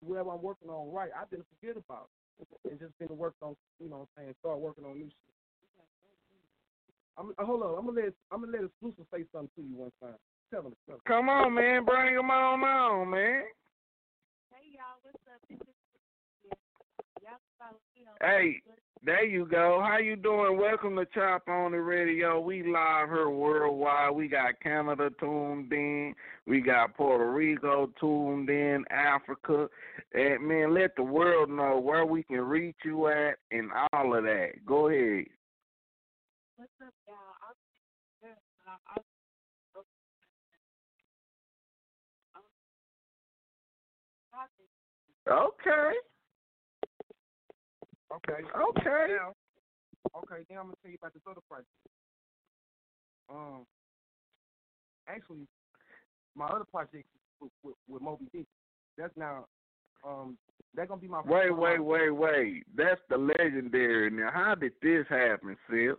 R: Whatever I'm working on, right? I didn't forget about it. and just been to work on, you know, what I'm saying, start working on new shit. I'm uh, hold on. I'm gonna let I'm gonna let exclusive say something to you one time. Tell him. Him.
S: Come on, man, bring them on on, man.
T: Hey y'all, what's up? Y'all follow me on
S: Hey, there you go. How you doing? Welcome to Chop on the Radio. We live here worldwide. We got Canada tuned in. We got Puerto Rico tuned in, Africa. And man, let the world know where we can reach you at and all of that. Go ahead.
T: What's up, y'all? I'm good,
S: Okay.
R: Okay.
S: Okay.
R: Now, okay, then I'm gonna tell you about this other project. Um, actually, my other project with, with, with Mo B. Dick. That's now, um, that's gonna be my.
S: Wait,
R: first
S: wait,
R: one.
S: wait, wait. That's the legendary. Now, how did this happen, Sil?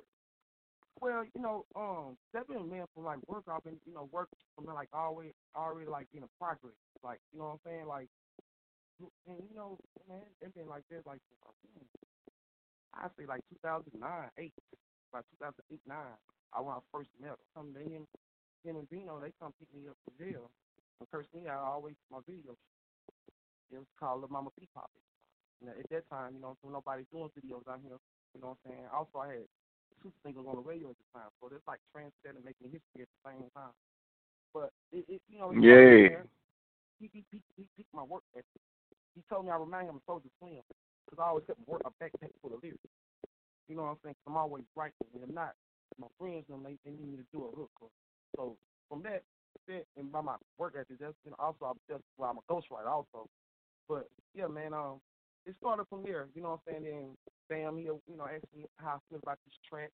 R: Well, you know, um, that been man from like work. I've been, you know, work from like always, already like in a progress. Like, you know what I'm saying? Like, and you know, man, it been like this, like, I say like 2009, eight, about 2008, nine. I when I first met him. To him, him and Vino, they come pick me up from jail. And curse me out always my videos. It was called Lil Mama P Pop. You know, at that time, you know, so nobody doing videos out here. You know what I'm saying? Also, I had two singles on the radio at the time, so it's like trendsetting, making history at the same time. But it, it you know,
S: Yeah.
R: He he he he picked my work ethic. He told me I remind him of Soulja Slim because I always kept work a backpack full of lyrics. You know what I'm saying? 'Cause I'm always writing, and if not, my friends them they, they need me to do a hook. So from that, that and by my work ethic, that's know also I'm just well I'm a ghostwriter also. But yeah, man, um, it started from there. You know what I'm saying? Then Bam, he you know asked me how I feel about this track.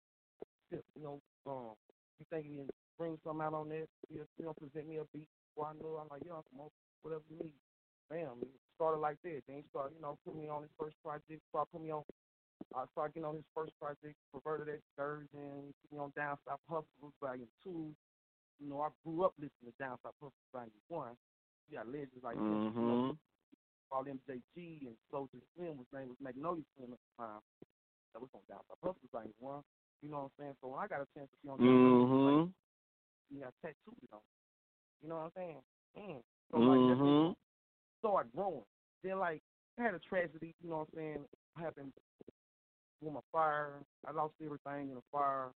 R: You know, um, you think you can bring something out on this? You know, present me a beat. Well, I know I'm like, yeah, on, whatever you need. Bam, it started like that. Then he started, you know, put me on his first project. Started put me on. I started getting on his first project, perverted excursion. Put me on Down South Hustles Volume Two. You know, I grew up listening to Down South Hustles Volume One. You got legends like this, you know,
S: Mm-hmm.
R: called MJG and Soulja Slim. His name was Magnolia Slim at the time. That was on Down South Hustles Volume One. You know what I'm saying? So when I got a chance to be on Down South
S: Mm-hmm.
R: Volume you got tattooed on. You know what I'm saying? Mm. So
S: Mm-hmm.
R: when it started growing. Then like I had a tragedy, you know what I'm saying, happened with my fire. I lost everything in a fire.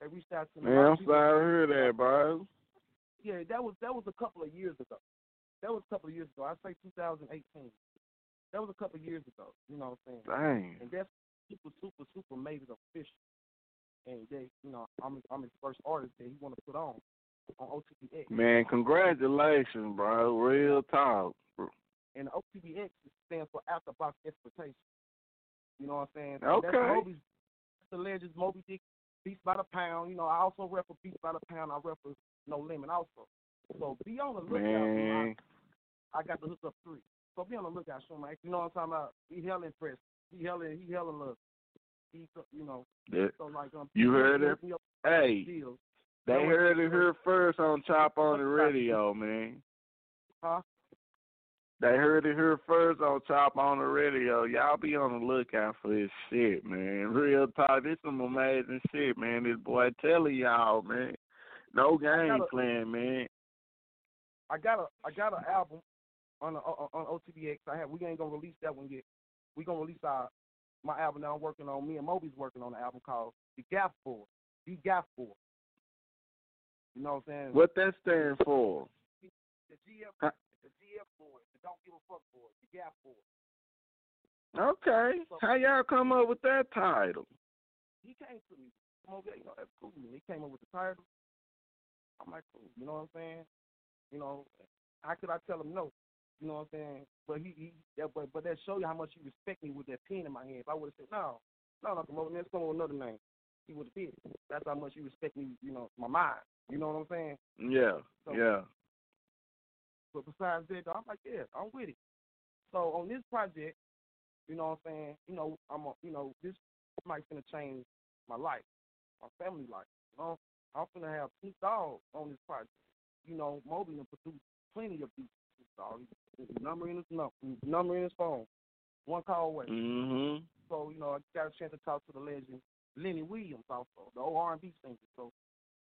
R: They reached out to me.
S: Man, I'm sorry to hear that, bro.
R: Yeah, that was that was a couple of years ago. That was a couple of years ago. I say 2018. That was a couple of years ago. You know what I'm saying?
S: Dang.
R: And that's super, super, super made it official. And they, you know, I'm I'm his first artist that he want to put on on OTBX.
S: Man, congratulations, bro. Real talk.
R: And OTBX stands for Out After Box Exploitation. You know what I'm saying?
S: Okay.
R: That's Mo B.'s, the legends, Mo B. Dick, Beats by the Pound. You know, I also rep for Beats by the Pound. I rep for No Limit also. So be on the lookout.
S: Man.
R: I, I got the hook up three. So be on the lookout, show my You know what I'm talking about? He hella impressed. He hella, he hella love. He, you know.
S: Yeah.
R: So like, um,
S: You heard
R: he
S: it? Hey,
R: deals.
S: They heard it here first on Chop on the Radio, man.
R: Huh?
S: They heard it here first on Chop on the Radio. Y'all be on the lookout for this shit, man. Real talk. This some amazing shit, man. This boy telling y'all, man. No game playing, man.
R: I got a I got an album on the, on, on OTBX. I have we ain't gonna release that one yet. We gonna release our my album that I'm working on. Me and Mo B.'s working on an album called The Gap. The Gap. You know what I'm saying?
S: What that stand for?
R: The GF? The GF board. The Don't Give a Fuck board. The Gap Board.
S: Okay. How y'all come up with that title?
R: He came to me. Come over you know, that's cool. He came up with the title. I'm like, cool. You know what I'm saying? You know, how could I tell him no? You know what I'm saying? But he, he yeah, but but that show you how much he respect me with that pen in my hand. If I would have said no, no, no, come over, let's go with another name. He would have did. That's how much he respect me. You know, my mind. You know what I'm saying?
S: Yeah,
R: So-
S: yeah.
R: But besides that, though, I'm like, yeah, I'm with it. So on this project, you know what I'm saying? You know, I'm a, you know, this might gonna change my life, my family life. You know, I'm gonna have two dogs on this project. You know, Mo B. will produce plenty of Snoop Dogg. Number in his number, number in his phone, one call away.
S: Mm-hmm.
R: So you know, I got a chance to talk to the legend Lenny Williams also, the old R&B singer. So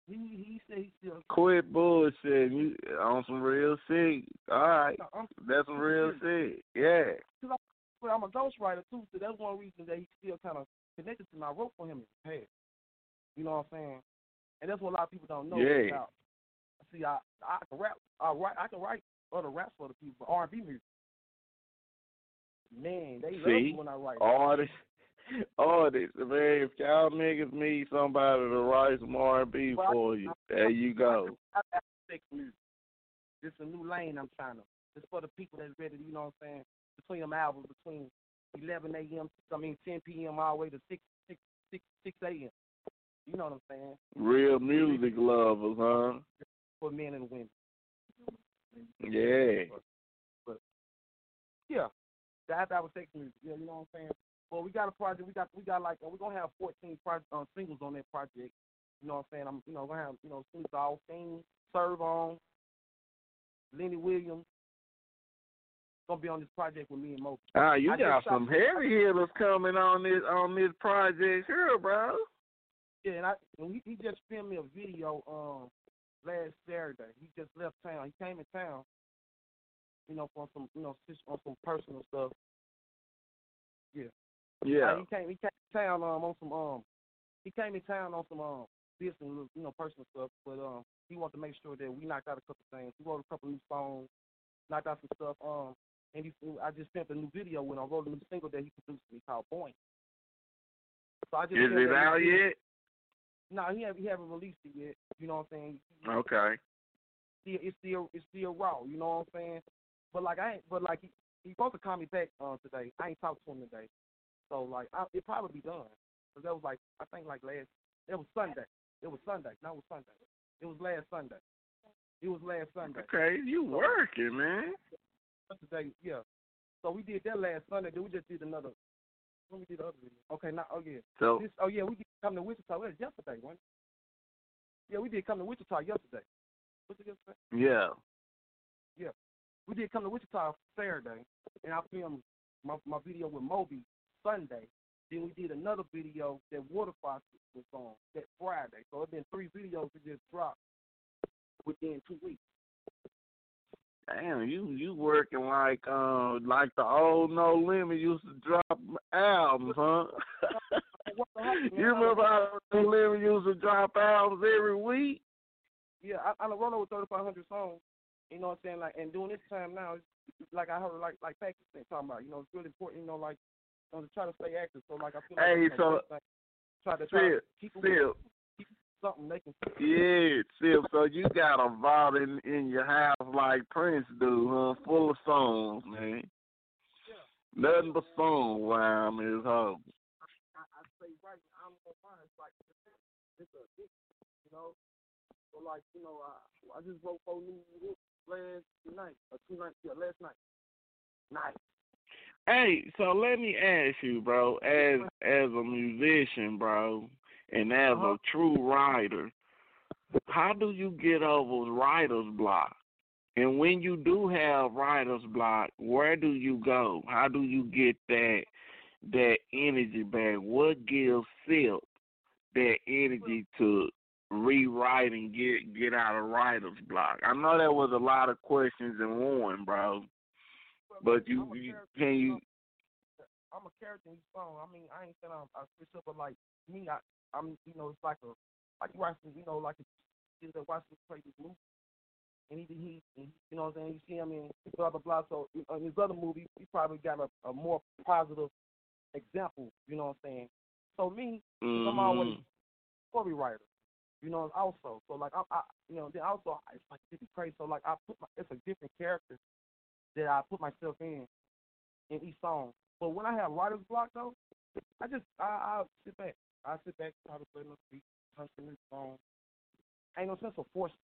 R: he he said he still
S: Quit bullshit. You on some real shit. All right.
R: No,
S: That's some real shit. Yeah.
R: Cause I'm, but I'm a ghostwriter too, so that's one reason that he still kind of connected to me. I wrote for him in the past. You know what I'm saying? And that's what a lot of people don't know
S: Yeah.
R: about. See, I I can rap. I write. I can write other raps for the people, R&B music. Man, they love
S: See,
R: me when I write.
S: artists, artists, man. If y'all niggas need somebody to write some R and B for you, there you go.
R: This a new lane I'm trying to. It's for the people that's ready. You know what I'm saying? Between them albums, between 11 a.m. I mean 10 p.m. all the way to 6 6 6 6 a.m. You know what I'm saying?
S: Real music lovers, huh?
R: For men and women.
S: Yeah.
R: But yeah, that that was sex music. Yeah, you know what I'm saying. Well, we got a project. We got we got like we're gonna have 14 project, uh, singles on that project. You know what I'm saying? I'm you know gonna have you know Snoop Dogg, Sting, Serve on, Lenny Williams. Gonna be on this project with me and Mo.
S: Ah, you
R: I
S: got some heavy hitters coming on this on this project here, bro.
R: Yeah, and I and he, he just filmed me a video um last Saturday. He just left town. He came in town, you know, for some you know on some personal stuff. Yeah.
S: Yeah.
R: Uh, he came he came to town um on some um he came in town on some um business you know personal stuff, but um he wanted to make sure that we knocked out a couple things. We wrote a couple new songs, knocked out some stuff. Um and he I just sent a new video when I wrote a new single that he produced me called Boing. So I just
S: Is it out yet?
R: No, he haven't he haven't released it yet. You know what I'm saying?
S: Okay.
R: Still, it's still it's still raw. You know what I'm saying? But like I ain't, but like he he supposed to call me back uh, today. I ain't talked to him today, so like I, it probably be done. Cause that was like I think like last it was Sunday. It was Sunday. No, it was Sunday. It was last Sunday. It was last Sunday.
S: Okay, you working, man.
R: Today, yeah. So we did that last Sunday. Then we just did another. When we did the other video. Okay, now oh yeah.
S: So-
R: this, oh yeah, we did come to Wichita. It was yesterday, wasn't? Yeah, we did come to Wichita yesterday. Was it yesterday?
S: Yeah.
R: Yeah. We did come to Wichita Saturday, and I filmed my, my video with Mo B. Sunday. Then we did another video that Water Fox was on that Friday. So it's been three videos that just dropped within two weeks.
S: Damn, you you working like uh like the old No Limit used to drop albums, huh? you remember how No Limit used to drop albums every week?
R: Yeah, I, I run over 3,500 songs. You know what I'm saying? Like, and doing this time now, it's, like I heard, like like Pakistan talking about. You know, it's really important. You know, like you know, to try to stay active. So like I feel like
S: Hey, so
R: like, try to try to keep
S: Sip,
R: something they can.
S: Yeah, Sip, so you got a vault in, in your house like Prince do, huh? Full of songs, man. Nothing but song rhyme in his house.
R: I, I say right, I'm gonna find it's like it's a it's, you know. So like you know, I I just wrote four new last night or two nights, yeah, last night. Night.
S: Hey, so let me ask you, bro, as as a musician, bro, and as
R: Uh-huh.
S: a true writer, how do you get over writer's block? And when you do have writer's block, where do you go? How do you get that that energy back? What gives Silk that energy to rewrite and get get out of writer's block? I know there was a lot of questions in one, bro. But you, you can you
R: I'm a character in each song. I mean, I ain't saying I'm, I switch up, but like me, I, I'm, you know, it's like a, like you watching, you know, like a kid that watching crazy movie, and he, he, he, you know what I'm saying? You see him in blah blah blah. So in his other movie, he probably got a, a more positive example. You know what I'm saying? So me, I'm always
S: mm-hmm.
R: story writer. You know, also. So like I, I you know, then also it's like it's crazy. So like I put my, it's a different character that I put myself in in each song. But when I have writer's block though, I just I I sit back. I sit back, try to play my beat, punching this song. Ain't no sense of forcing.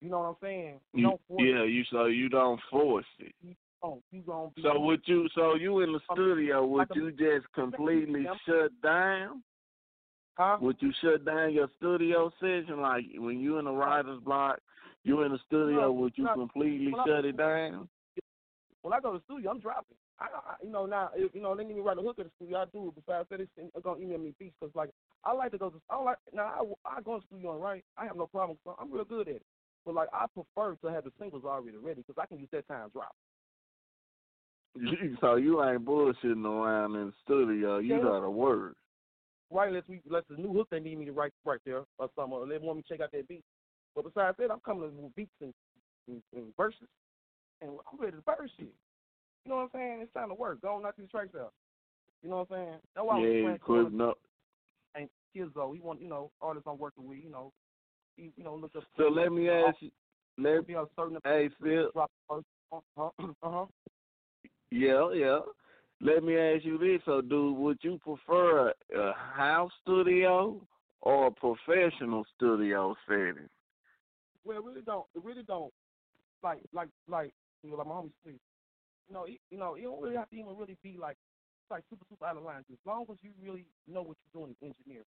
R: You know what I'm saying?
S: You,
R: Don't force
S: yeah, you so you don't force it.
R: it. Oh, you gonna be
S: So would you so you in the studio would you just completely shut down?
R: Huh?
S: Would you shut down your studio session like when you in the writer's block, you in the studio,
R: No,
S: would you
R: no.
S: completely
R: I-
S: shut it down?
R: when I go to the studio, I'm dropping. I, I you know now if, you know they need me to write a hook at the studio, I do. It besides that, it's they're gonna email me beats because like I like to go to. I like now I, I go to the studio and write. I have no problem. So I'm real good at it. But like I prefer to have the singles already ready because I can use that time drop.
S: so you ain't bullshitting around in the studio. You
R: Yeah.
S: got a word.
R: Right, unless we unless the new hook they need me to write right there or something, or they want me to check out that beat. But besides that, I'm coming with beats and, and, and verses, and I'm ready to burst shit. You know what I'm saying? It's time to work. Go on, knock these tracks out. You know what I'm saying? That's why I was
S: Yeah,
R: playing
S: up.
R: and Kizzo. He want you know artists I'm working with. You know, he you know look up.
S: So let me ask you. Let
R: be a certain
S: hey Phil.
R: drop first. Uh huh. Uh-huh.
S: Yeah, yeah. Let me ask you this. So, dude, would you prefer a, a house studio or a professional studio setting?
R: Well, it really don't. It really don't. Like, like, like, you know, like my homie Steve. You know, it, you know, you don't really have to even really be like, like super, super out of line. As long as you really know what you're doing in engineering.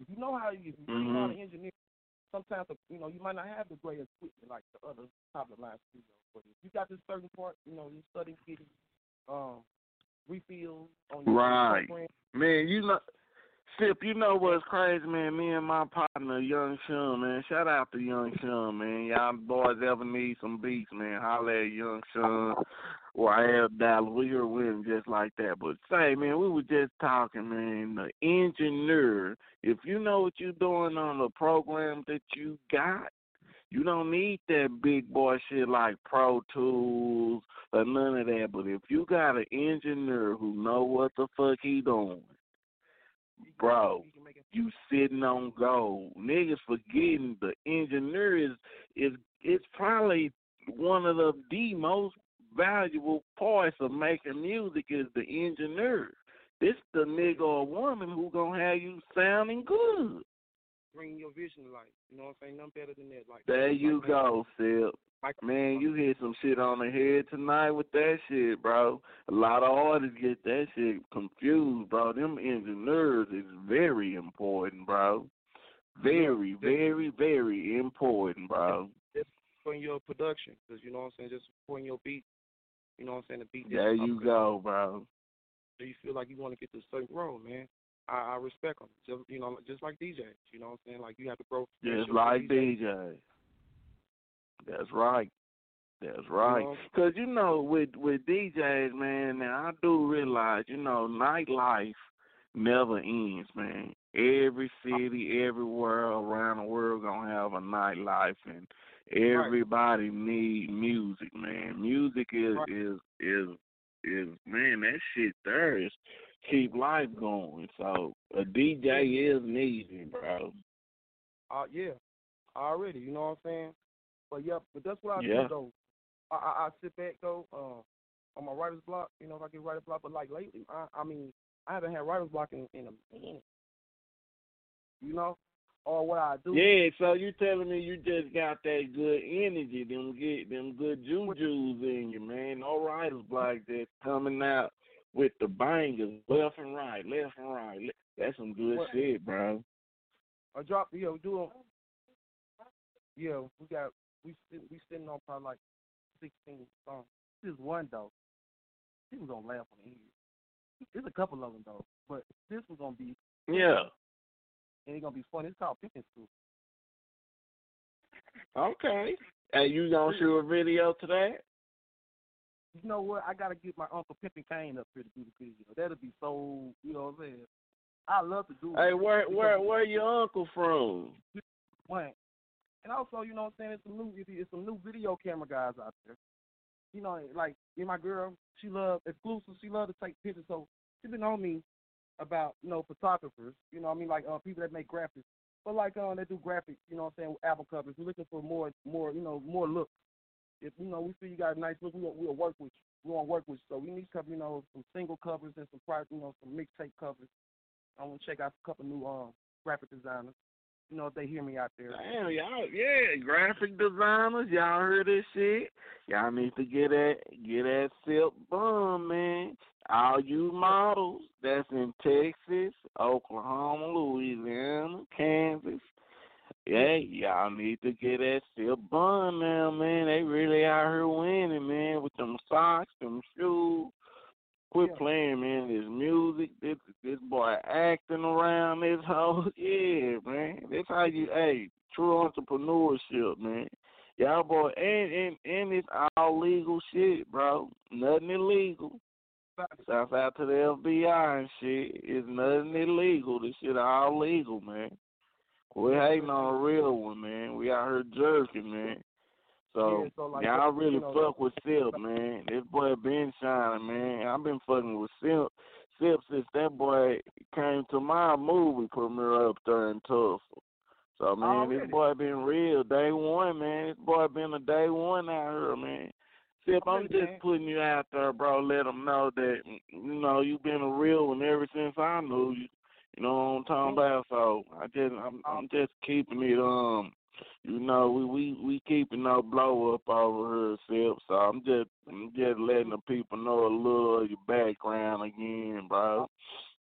R: If you know how you, if you really know how to
S: Mhm.
R: engineer, sometimes you know you might not have the great equipment like the other top of the line studios. But if you got this certain part, you know, you study getting um refills on your
S: Right.
R: program.
S: Man, you know, Sip, you know what's crazy, man? Me and my partner, Young Shun, man. Shout out to Young Shun, man. Y'all boys ever need some beats, man. Holla at Young Shun or I have Dallas. We here winning just like that. But say, man, we were just talking, man. The engineer, if you know what you're doing on the program that you got, you don't need that big boy shit like Pro Tools or none of that. But if you got an engineer who know what the fuck he doing, bro, you sitting on gold. Niggas forgetting the engineer is is it's probably one of the the most valuable parts of making music is the engineer. This the nigga or woman who gonna have you sounding good.
R: Bring your vision to life. You know what I'm saying? Nothing better than that. Like
S: There
R: like,
S: you
R: man,
S: go, Sip. Man, you hit some shit on the head tonight with that shit, bro. A lot of artists get that shit confused, bro. Them engineers is very important, bro. Very, very, very important, bro.
R: Just putting your production, because you know what I'm saying. Just putting your beat. You know what I'm saying. The beat.
S: There you go, bro.
R: So you feel like you want to get to a certain role, man. I, I respect them. Just you know, just like DJs. You know what I'm saying. Like you have to grow.
S: Just like
R: DJ.
S: DJ. That's right. That's right. Cause you know, with with DJs, man, now I do realize, you know, nightlife never ends, man. Every city, everywhere around the world gonna have a nightlife, and everybody need music, man. Music is is is is man, that shit there is keep life going. So a DJ is needed, bro.
R: Uh, yeah, already. You know what I'm saying. But yeah, but that's what I
S: Yeah.
R: do though. I, I I sit back though, uh, on my writer's block. You know, if I get writer's block, but like lately, I I mean, I haven't had writer's block in in a minute. You know, or what I do.
S: Yeah, so you telling me you just got that good energy, them get them good jujus in you, man. No writers block that's coming out with the bangers left and right, left and right. That's some good
R: What-
S: shit, bro.
R: I drop. yo, do do 'em. Yeah, we got we we sitting on probably like sixteen songs. This is one though. People gonna laugh on here. There's a couple of them though, but this was gonna be
S: Yeah.
R: and it's gonna be fun. It's called Picking School.
S: Okay. and you gonna shoot a video to that?
R: You know what? I gotta get my uncle Pimpin' Kane up here to do the video. That'll be so. You know what I'm saying? I love to do. it
S: Hey, where
R: because
S: where where your uncle from?
R: One. And also, you know what I'm saying, it's some new it's some new video camera guys out there. You know, like and my girl, she love exclusive, she love to take pictures, so she been on me about, you know, photographers, you know what I mean, like uh, people that make graphics. But like uh, they do graphics, you know what I'm saying, with album covers. We're looking for more more, you know, more looks. If you know we feel you got a nice look, we'll we'll work with you. We want to work with you. So we need some, you know, some single covers and some private, you know, some mixtape covers. I want to check out a couple new um graphic designers. You know, if they hear me out there.
S: Damn, y'all, yeah, graphic designers, y'all heard this shit? Y'all need to get that, get that silk bum, man. All you models that's in Texas, Oklahoma, Louisiana, Kansas, yeah, y'all need to get that silk bun now, man. They really out here winning, man, with them socks, them shoes. Quit playing, man. This music, this this boy acting around this whole yeah, man. That's how you hey, true entrepreneurship, man. Y'all boy and and and it's all legal shit, bro. Nothing illegal. Shouts out to the FBI and shit. It's nothing illegal. This shit all legal, man. We hating on a real one, man. We out here jerking, man. So,
R: Yeah, so, like,
S: y'all
R: you
S: really
R: know,
S: fuck with Sip, man. This boy been shining, man. I've been fucking with Sip, Sip, since that boy came to my movie premiere up there in Tulsa. So oh, man, this boy been real day one, man. This boy been a day one out here, man. Sip, I'm
R: Already,
S: just
R: man.
S: putting you out there, bro. Let them know that you know you been a real one ever since I knew you. You know what I'm talking about? So I just I'm I'm just keeping it um you know, we we we keeping no blow up over here, Sip. So I'm just I'm just letting the people know a little of your background again, bro.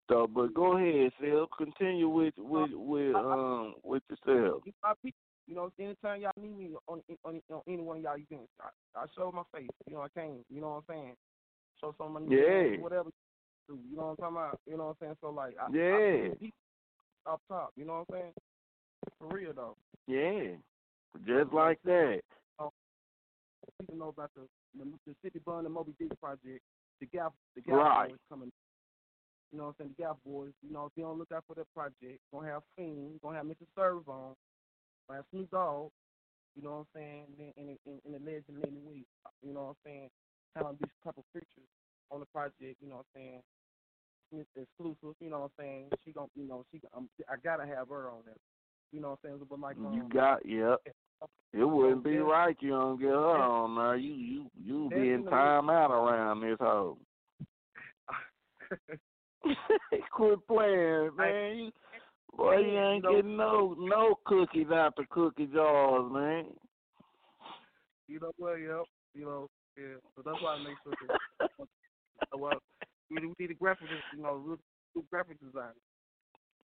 S: So, but go ahead, Sip. Continue with with with um with yourself.
R: You my people. You know, anytime y'all need me on on, on any one of y'all events, I, I show my face. You know, I came. You know what I'm saying? Show some of my
S: Yeah.
R: whatever. You you know what I'm talking about? You know what I'm saying? So like, I,
S: Yeah.
R: I up top. You know what I'm saying? For real though.
S: Yeah, just like that.
R: People know about the the, Sippi Bond and Mo B. Dick project. The Gap, the Gap
S: Right.
R: Boys coming. You know what I'm saying? The Gap Boys. You know, if you don't look out for that project, gonna have Fiend, gonna have Mr. Servon, gonna have Snoop Dogg. You know what I'm saying? And then in, in, in the legend Lenny Week. You know what I'm saying? Having these couple features on the project. You know what I'm saying? Exclusive. You know what I'm saying? She gon' you know, she um, I gotta have her on there. You know what I'm saying? But like, um,
S: You got yep. It wouldn't be right you don't get her on there. You you you be in
R: Definitely.
S: time out around this hoe. Quit playing, man. You, boy, you ain't getting no no cookies out the cookie jars, man.
R: You know what? Yep. You know, yeah. So that's why I make sure that. well, we need, graphic, you know, real, real graphic designer.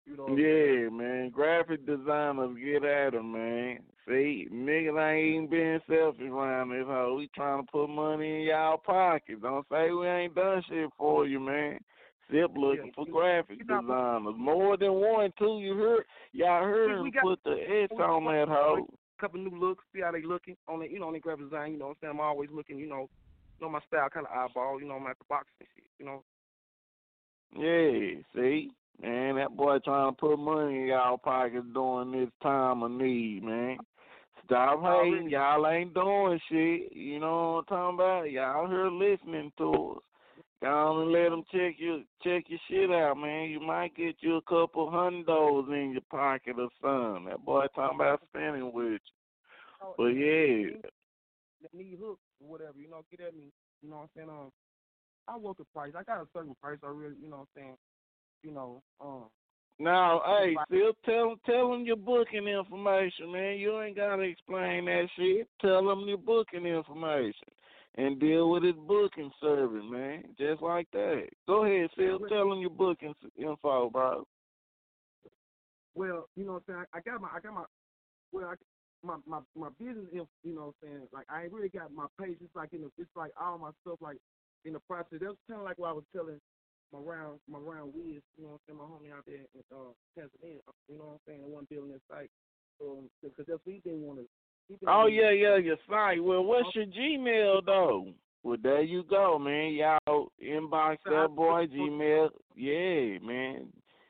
R: You know. what I'm saying?
S: Yeah, man. Graphic designers get at 'em, man. See, niggas ain't even being selfish around this hoe. We trying to put money in y'all pockets. Don't say we ain't done shit for you, man. Zip looking for graphic designers. More than one, too. You heard? Y'all heard
R: we got-
S: put the S on that hoe.
R: couple new looks, see how they looking on the, you know, on the graphic design. You know, what I'm saying I'm always looking, you know, you know my style, kind of eyeball. You know, I'm at the box and shit. You know.
S: Yeah, see? Man, that boy trying to put money in y'all pockets during this time of need, man. Stop hating. Y'all ain't doing shit. You know what I'm talking about? Y'all here listening to us. Go on and let them check your check your shit out, man. You might get you a couple hundos in your pocket or something. That boy talking about spending with you. But yeah,
R: That need hooks or whatever, you know, get at me. You know what I'm saying? Um, I work a price. I got a certain price. I really, you know what I'm saying? You know, um.
S: Now, hey, still tell tell them your booking information, man. You ain't gotta explain that shit. Tell them your booking information and deal with his booking service, man. Just like that. Go ahead, Phil. Tell them your booking info, bro.
R: Well, you know what I'm saying? I, got my, I got my, well, I, my, my, my business, you know what I'm saying? Like, I ain't really got my page. It's like, you know, it's like all my stuff, like, in the process. That's kind of like what I was telling my round, my round Wiz, you know what I'm saying? My homie out there in uh, Tanzania, you know what I'm saying? The one building that site. Um, because that's what he didn't want to.
S: Oh yeah, yeah, your site. Well, what's your Gmail though? Well, there you go, man. Y'all inbox that boy Gmail. Yeah, man.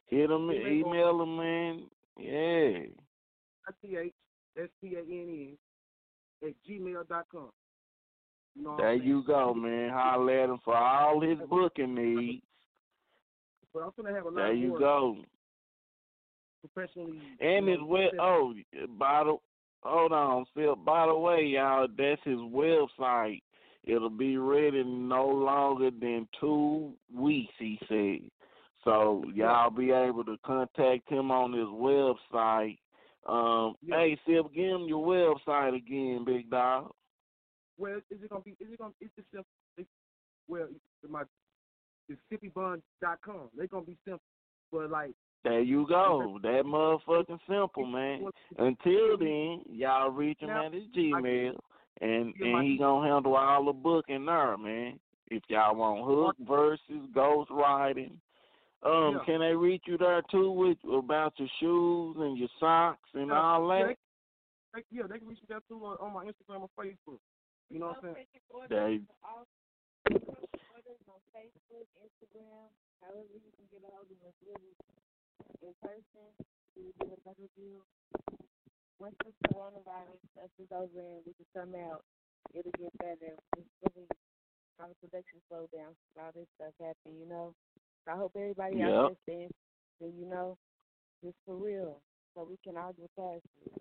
S: Hit him, email him, man. Yeah.
R: I-T-H, S-P-A-N-E, at gmail dot com. You know
S: There you go, man. Holler at him for all his booking needs.
R: But I'm to have a lot
S: There you go.
R: professionally.
S: And
R: know,
S: web. Oh, by the hold on, Phil. By the way, y'all, that's his website. It'll be ready no longer than two weeks. He said. So y'all be able to contact him on his website. Um, hey, Sip, give him your website again, big dog.
R: Well, is it gonna be? Is it gonna? It's just simple. It's, well, my it's SippiBond.com. They're gonna be simple, but like
S: There you go. That motherfucking simple, man. Until then, y'all reach him at his Gmail, and and he gonna handle all the booking there, man. If y'all want hook verses, ghost writing, um,
R: Yeah.
S: can they reach you there too with about your shoes and your socks and
R: Yeah,
S: all
R: yeah,
S: that?
R: they, they, yeah, they can reach me there too on, on my Instagram or Facebook. You know what I'm saying?
S: They
T: Orders on Facebook, Instagram, however you can get a hold of us really in person. We will get a better deal. Once this coronavirus stuff is over and we can come out, it'll get better. It's really how the production slow down, all this stuff happen, you know. So I hope everybody
S: Yep.
T: out there stands, and you know, just for real, so we can all get past it.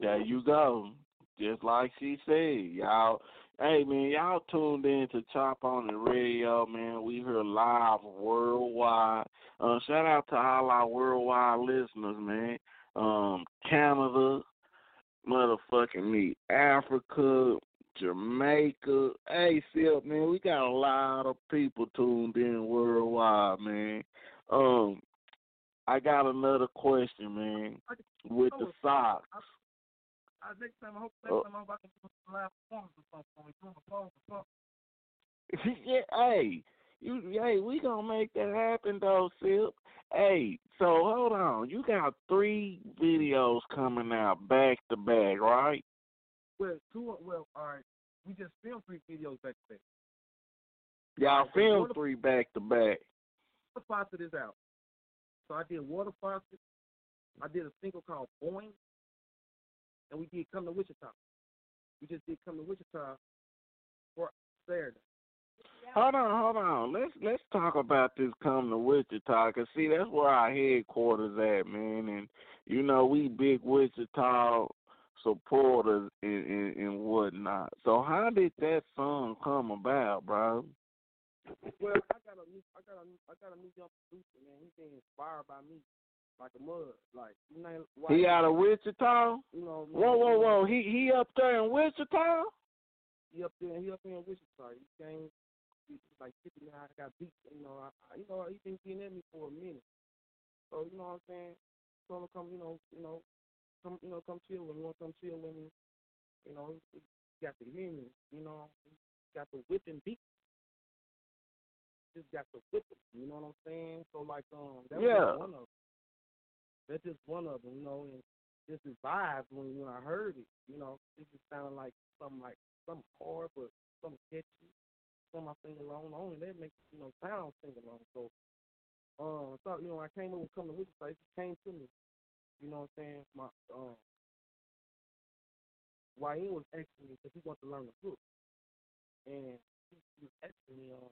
S: There you go. Just like she said, y'all. Hey man, y'all tuned in to Chop on the Radio, man. We here live worldwide. Uh, shout out to all our worldwide listeners, man. Um, Canada, motherfucking me, Africa, Jamaica. Hey, Silk, man, we got a lot of people tuned in worldwide, man. Um, I got another question, man. With the socks.
R: Uh, next time, I hope next
S: Oh.
R: time I hope I can do some live performance or something. for me, doing a song or something.
S: yeah, hey, you, hey, we gonna make that happen though, Silk. Hey, so hold on, you got three videos coming out back to back, right?
R: Well, two. Well, all right. We just filmed three videos back to back.
S: Y'all filmed three back to back.
R: Water Faucet is out. So I did Water Faucet. I did a single called Boing. And we did Come to Wichita. We just did Come to Wichita for Saturday.
S: Hold on, hold on. Let's let's talk about this come to Wichita, cause see that's where our headquarters at, man. And you know we big Wichita supporters and, and, and whatnot. So how did that song come about, bro?
R: Well, I got a new, I got a, new, I got a new young producer, man. He's been inspired by me, like a mud, like you know.
S: He out of Wichita?
R: You know.
S: Whoa, whoa, whoa! He he up there in Wichita?
R: He up there, he up there in Wichita. He came, he like fifty nine. I got beat, you know. I, you know, he been getting at me for a minute. So you know what I'm saying? So I'm come, you know, you know, come, you know, come chill with me. Want to come chill with me? You know, he, he got the hear me. You know, he got the whipping beat. Just got the whipping. You know what I'm saying? So like, um, that was
S: Yeah.
R: one of. Them. That's just one of them, you know, and just his vibes when when I heard it, you know, it just sounded like something like some hard but some catchy, some I sing along. Only that makes you know sound sing along. So, uh, so you know, I came over coming to Wichita. It just came to me. You know what I'm saying? My um, YN was asking me because he wanted to learn the book, and he, he was asking me, um,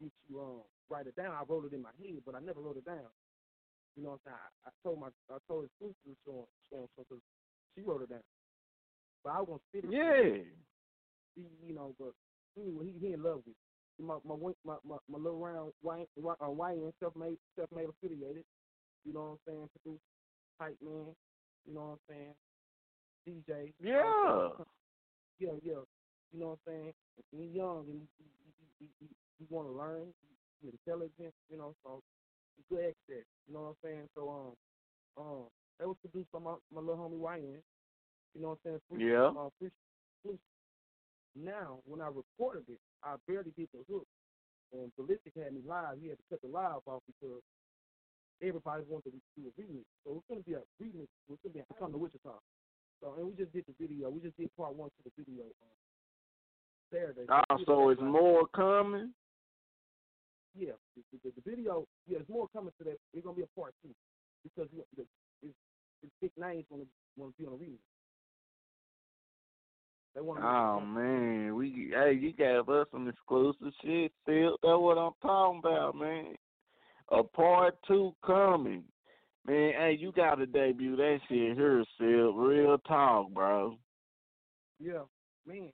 R: did you um write it down? I wrote it in my head, but I never wrote it down. You know what I'm saying? I, I told my I told his sister to show him, show him because she wrote it down. But I was gonna spit it.
S: Yeah.
R: He, you know, but anyway, he he in love with it. my my my my, my little round white uh, YN self made self made affiliated. You know what I'm saying? Produce hype man. You know what I'm saying? DJ.
S: Yeah.
R: Yeah, yeah. You know what I'm saying? He's young and he he, he, he, he want to learn. He's intelligent. You know, so good access. You know what I'm saying? So um um that was produced by my my little homie YN. You know what I'm saying?
S: Yeah.
R: Uh. Now, when I recorded it, I barely did the hook. And Ballistic had me live. He had to cut the live off because everybody wanted to do a remix. So it's gonna be a remix. It's gonna be a come to Wichita. So and we just did the video. We just did part one to the video um, Saturday.
S: Oh, so it's more coming.
R: Yeah, the, the, the video. Yeah, there's more coming to that. It's gonna be a part two because we- the, it's, it's big names gonna want to be on the remix. They want.
S: Oh man, we hey, you gave us some exclusive shit, Silk. That's what I'm talking about, man. A part two coming. Man, hey, you gotta debut that shit here, Silk. Real talk, bro.
R: Yeah, man.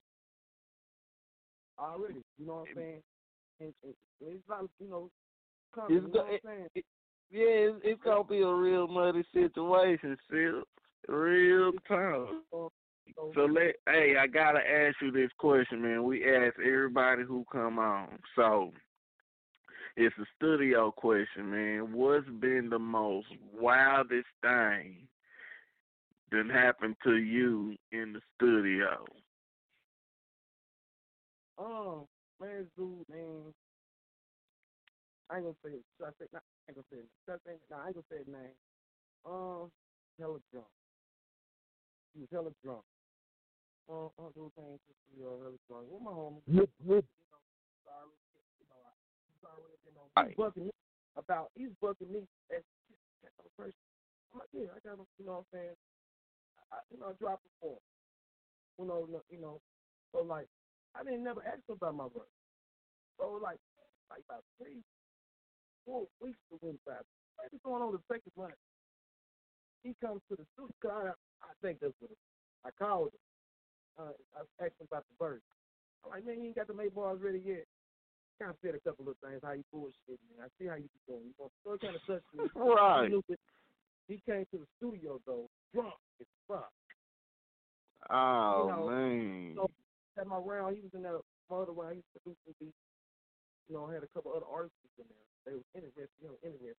R: Already, you know what I'm saying? And, and it's not, you know, coming.
S: It's
R: you
S: go-
R: know what I'm saying?
S: Yeah, it's, it's gonna be a real muddy situation, Silk. Real talk. So let hey, I gotta ask you this question, man. We ask everybody who come on. So it's a studio question, man. What's been the most wildest thing that happened to you in the studio?
R: Um, man, dude, man. I ain't gonna say it. Should I say? Nah, I ain't gonna say it. Should I say it? Nah, I ain't gonna say his name. Um, hella drunk. He was hella drunk. Um, uh, dude, things just be uh, hella drunk. With my homie.
S: Yep, yep.
R: Sorry, you know, already been on. He's bugging me about. He's bugging me as that person. I'm like, yeah, I got him. You know what I'm saying? I, you know, I drop it for him. You know, you know. So like, I didn't never ask him about my brother. So like, like about three, four weeks to win five. What's going on the second month? He comes to the studio. I, I think that's what it, I called him. Uh, I asked him about the verse. I'm like, man, you ain't got the make bars ready yet. Kind of said a couple of things, how you bullshit, man. I see how you be doing. You know, so it kind of touched me.
S: Right.
R: He, he came to the studio though, drunk as fuck.
S: Oh
R: You know,
S: man.
R: So at my round, he was in that mother round. He was producing beats. You know, I had a couple other artists in there. They were interested, you know, interested.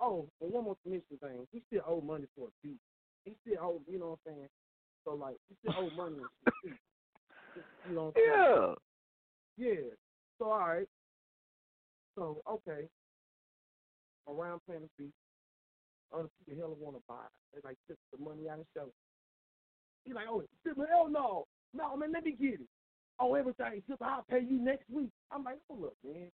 R: Oh, and one more commission thing. He still owe money for a beat. He still owe, you know what I'm saying? So like, he still owe money and shit. too. You know what I'm saying?
S: Yeah.
R: Yeah. So all right. So okay. Around playing the beat. Other people hell want to buy. it. They like took the money out of the show. He like, oh, hell no, no man, let me get it. Oh, everything, I'll pay you next week. I'm like, hold up, man.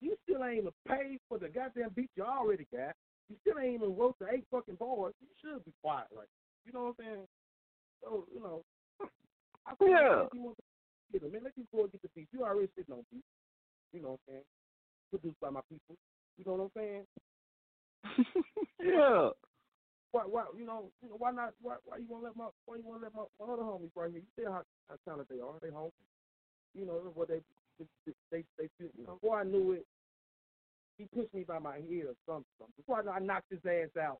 R: You still ain't even paid for the goddamn beat you already got. You still ain't even wrote the eight fucking bars. You should be quiet, like, you know what I'm saying? So, you know, I feel
S: Yeah.
R: you want to get it, man, let these boys get the beat. You already sitting on beat. You know what I'm saying? Produced by my people. You know what I'm saying?
S: Yeah.
R: Why, why, you know, you know, why not? Why, why you want to let my, why you want to let my, my other homies right here? You see how, how talented they are? They home. You know what they, they, they, they feel. You know, before I knew it, he pushed me by my head or something. Before I, I knocked his ass out.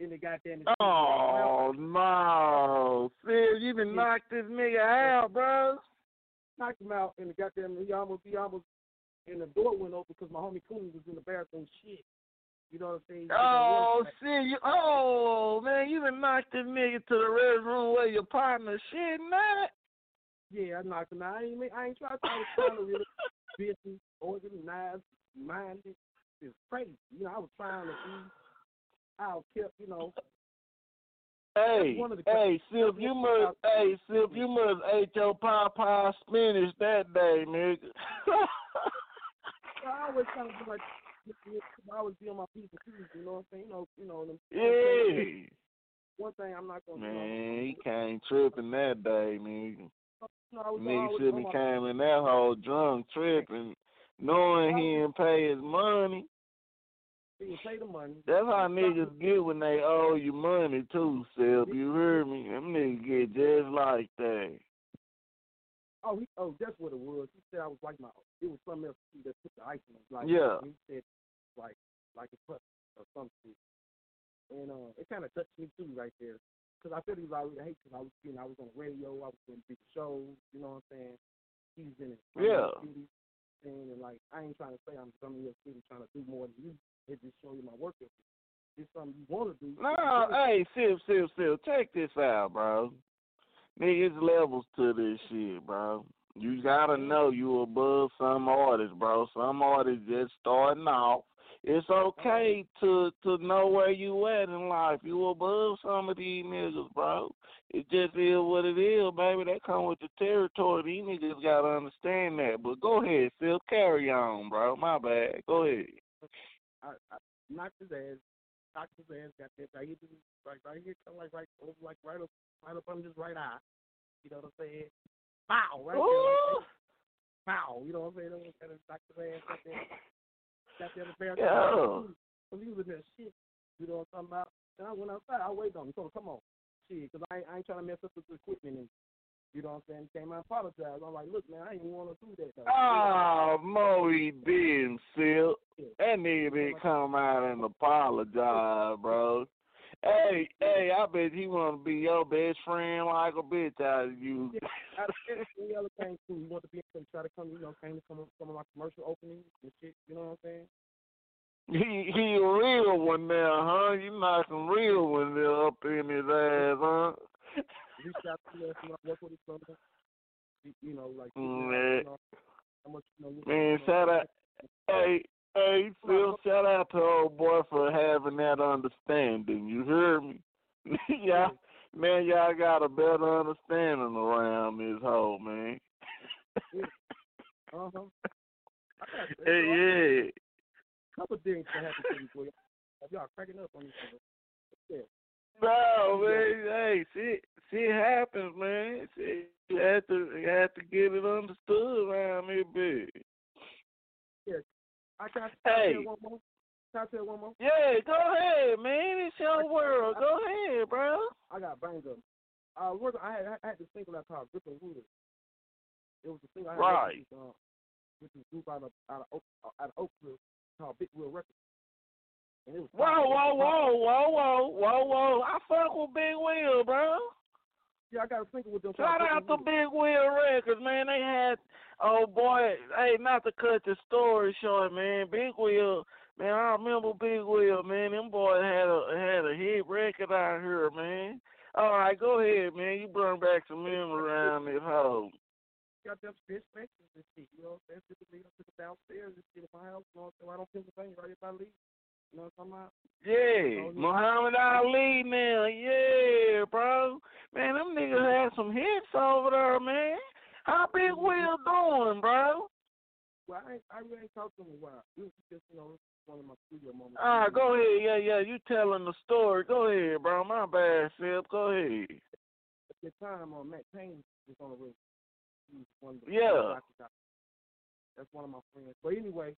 R: In the goddamn.
S: Oh no, Sid, you been knocked this nigga out, bro.
R: Knocked him out in the goddamn. He almost, he almost, and the door went open because my homie Cooley was in the bathroom. Shit. You know what I'm saying?
S: Oh shit, you oh man, you been knocked this nigga to the red room where your partner shit man.
R: Yeah, I knocked him out. I ain't, I ain't trying. Was trying to really business, organized, minded. It's crazy. You know, I was trying to be. I was kept, you know.
S: Hey,
R: one of the
S: hey, Sip, you must, hey, Sip, you must ate your pie pie spinach that day, nigga.
R: I always trying to like, I always be on my people too. You know what I'm saying? You know, you know. Them,
S: yeah.
R: One thing I'm not gonna.
S: Man, he came tripping that day, nigga.
R: No,
S: Nigga shouldn't
R: on
S: have came in that hole drunk tripping, knowing he didn't pay his money.
R: He didn't pay the money.
S: That's how niggas get when they owe you money too, Sip. You heard me? Them niggas get just like that.
R: Oh, he, oh, that's what it was. He said I was like my. It was something else that put the icing on. Like,
S: Yeah.
R: He said like, like a putt or something. And uh, it kind of touched me too right there, because I feel he was already hate. Because I was, you know, I was on radio. I was doing big shows. You know what I'm saying? He's in it.
S: Yeah.
R: And, and like, I ain't trying to say I'm coming here city trying to do more than you. It just show you my work ethic. It's something you want to do.
S: No, hey, Sip, Sip, Sip, check this out, bro. Niggas levels to this shit, bro. You gotta know you above some artists, bro. Some artists just starting off. It's okay to to know where you at in life. You above some of these niggas, bro. It just is what it is, baby. That come with the territory. These niggas gotta understand that. But go ahead, Sip, carry on, bro. My bad. Go ahead.
R: I, I knocked his ass, knocked his ass, got that right here, right, right here, kind of like right, over, like right up, right up under his right eye. You know what I'm saying? Bow, right there, like. Bow. You know what I'm saying? That kind of knocked his ass, got that, got that embarrassed.
S: Yeah.
R: Cause he was in that shit. You know what I'm talking about? And I went outside. I waited on him. So come on, shit, cause I, ain't- I ain't trying to mess up with the equipment and. You know what I'm saying? Came out and apologized. I'm like, look, man, I ain't want to do that. Though.
S: Ah, oh, Mo, he didn't, Silk. That nigga didn't come out and apologize, bro. Hey, hey, I bet he want to be your best friend like a bitch out of you.
R: I the other thing too. He want to be able to try to come, you know, came to some of some of my commercial openings and shit. You know what I'm saying?
S: He he a real one now, huh? You knock some real one there up in his ass, huh?
R: Reached out to me when I work with his brother. You, know, like
S: Mm,
R: you know, how much you know.
S: Man, shout out. Hey, hey, Phil, shout out to old boy for having that understanding. You hear me? y'all, man, y'all got a better understanding around this whole man.
R: Uh huh.
S: Hey, yeah.
R: couple things that happen to you, boy. Y'all cracking up on each other. Yeah.
S: No, man. Hey, shit, shit happens, man. Shit, you have to, you have to get it understood around here, big.
R: Yeah. I can
S: Hey.
R: I one more. Can I tell one more?
S: Yeah, go ahead, man. It's your world. Go ahead, bro.
R: I got banged up. Uh, work, I had I had this single out called Gripping Wood. It was a single I had
S: Right.
R: with, uh, with this group out of out of Oak, uh, out of Oakville called Big Wheel Records. And it was
S: Whoa, whoa, whoa, whoa, whoa, whoa, whoa. I fuck with Big Wheel, bro.
R: Yeah, I got a single with them.
S: Shout out to Big Wheel Records, man. They had, oh boy, hey, not to cut the story short, man. Big Wheel, man. I remember Big Wheel, man. Them boys had a had a hit record out here, man. All right, go ahead, man. You bring back some memory around this hoe.
R: Got them fish fences and shit. You know what I'm saying? I took it downstairs and shit at my house. You know what I'm saying? Right on Pennsylvania, right if I leave. You know what I'm talking about?
S: Yeah, Muhammad Ali now, yeah, bro. Man, them niggas had some hits over there, man. How Big Wheel doing, bro?
R: Well, I ain't, I really ain't talked to him in a while. It was just, you know, one of my studio moments.
S: Right, go ahead. Yeah, yeah, you telling the story. Go ahead, bro. My bad, Phil. Go ahead.
R: At the time, uh, Matt Payne was on the radio. He was one of the
S: Yeah.
R: That's one of my friends. But anyway,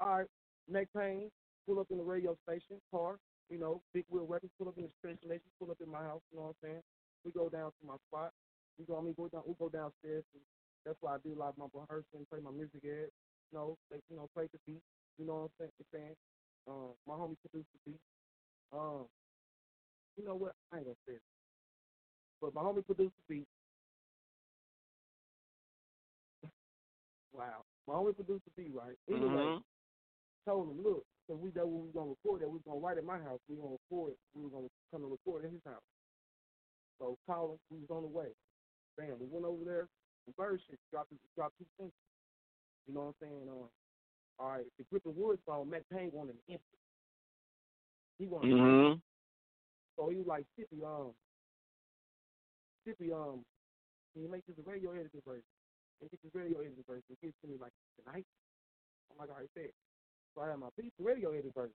R: all right, Matt Payne pull up in the radio station car. You know, Big Wheel Records pull up in the station station, pull up in my house. You know what I'm saying? We go down to my spot. We go, I mean, go down, we go downstairs. And that's why I do a lot of my rehearsing, play my music at. You know, they, you know, play the beat. You know what I'm saying? Uh, my homie produced the beat. Um, you know what? I ain't gonna say it. But my homie produced the beat. wow. My homie produced the beat, right? Anyway,
S: Mhm.
R: told him, look, so we know when we gonna record that, we gonna write at my house. We gonna record it. We were gonna come to record at his house. So call him. We was on the way. Bam. We went over there. The bird shit dropped dropped two things. You know what I'm saying? Uh, all right. The Gripping Wood song, Matt Payne wanted an empty. He wanted. an
S: Mhm.
R: empty. So he was like, Sippi, um, Sippi, um, can you make this a radio editing version? And get this radio editing version. and Give it to me like tonight. I'm like, all right, bet. So I had my piece radio editing version.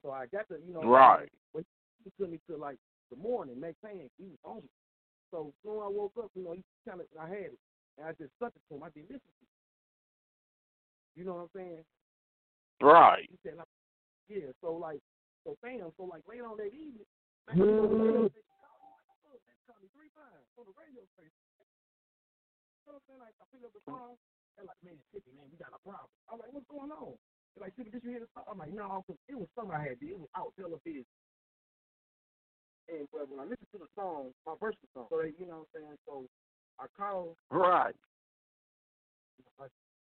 R: So I got to, you know,
S: Right.
R: But he took me to like the morning, Matt Payne. He was on me. So soon I woke up, you know, he kind of, I had it, and I just stuck it to him. I didn't listen to it. You know what I'm saying?
S: Right.
R: He said, like, yeah. So like, so bam. So like later on that evening, Matt Payne on the radio station called me, they called me three times on the radio station. You know what I'm saying? Like I pick up the phone, they're like, man, Sippi, man, we got a problem. I'm like, what's going on? Like, Sippi, did you hear the song? I'm like, no, 'cause it was something I had to. It was out television. And but when I listened to the song, my verse was on. So you know what I'm saying? So I called.
S: Right.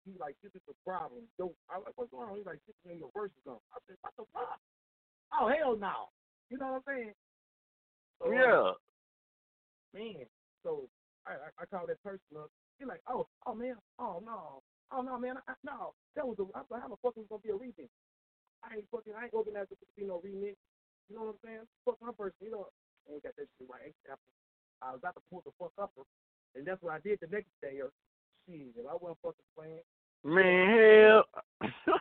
R: He like, this is the problem. Yo, I like, what's going on? He's like, this is in your verse is on. I said, what the fuck? Oh hell no. You know what I'm saying? So,
S: Yeah.
R: man. So I, I I called that person up. He like, oh, oh man, oh no, oh no, man, I, no, that was a. I thought how the fuck was gonna be a remix? I ain't fucking, I ain't organized it to be no remix. You know what I'm saying? Fuck my person, you know. I ain't got that shit right. I was about to pull the fuck up, and that's what I did the next day. Or shit, if I wasn't fucking playing.
S: Man, hell.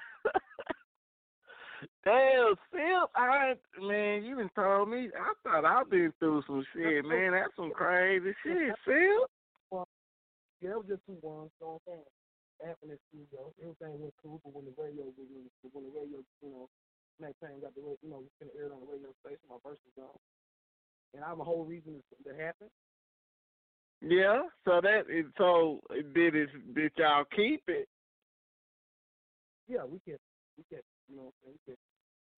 S: Damn, Sip, I man, you done told me. I thought I've been through some shit, man. That's some crazy shit, Sip.
R: Well, yeah, it was just two ones. You know what I'm saying? Happened studio. Everything went cool, but when the radio was released, when the radio, you know, next time got the, ra- you know, we finna air it on the radio station, my verse was gone. And I'm a whole reason that happened.
S: Yeah. So that is so did it did y'all keep it?
R: Yeah, we can, we can, you know what I'm saying?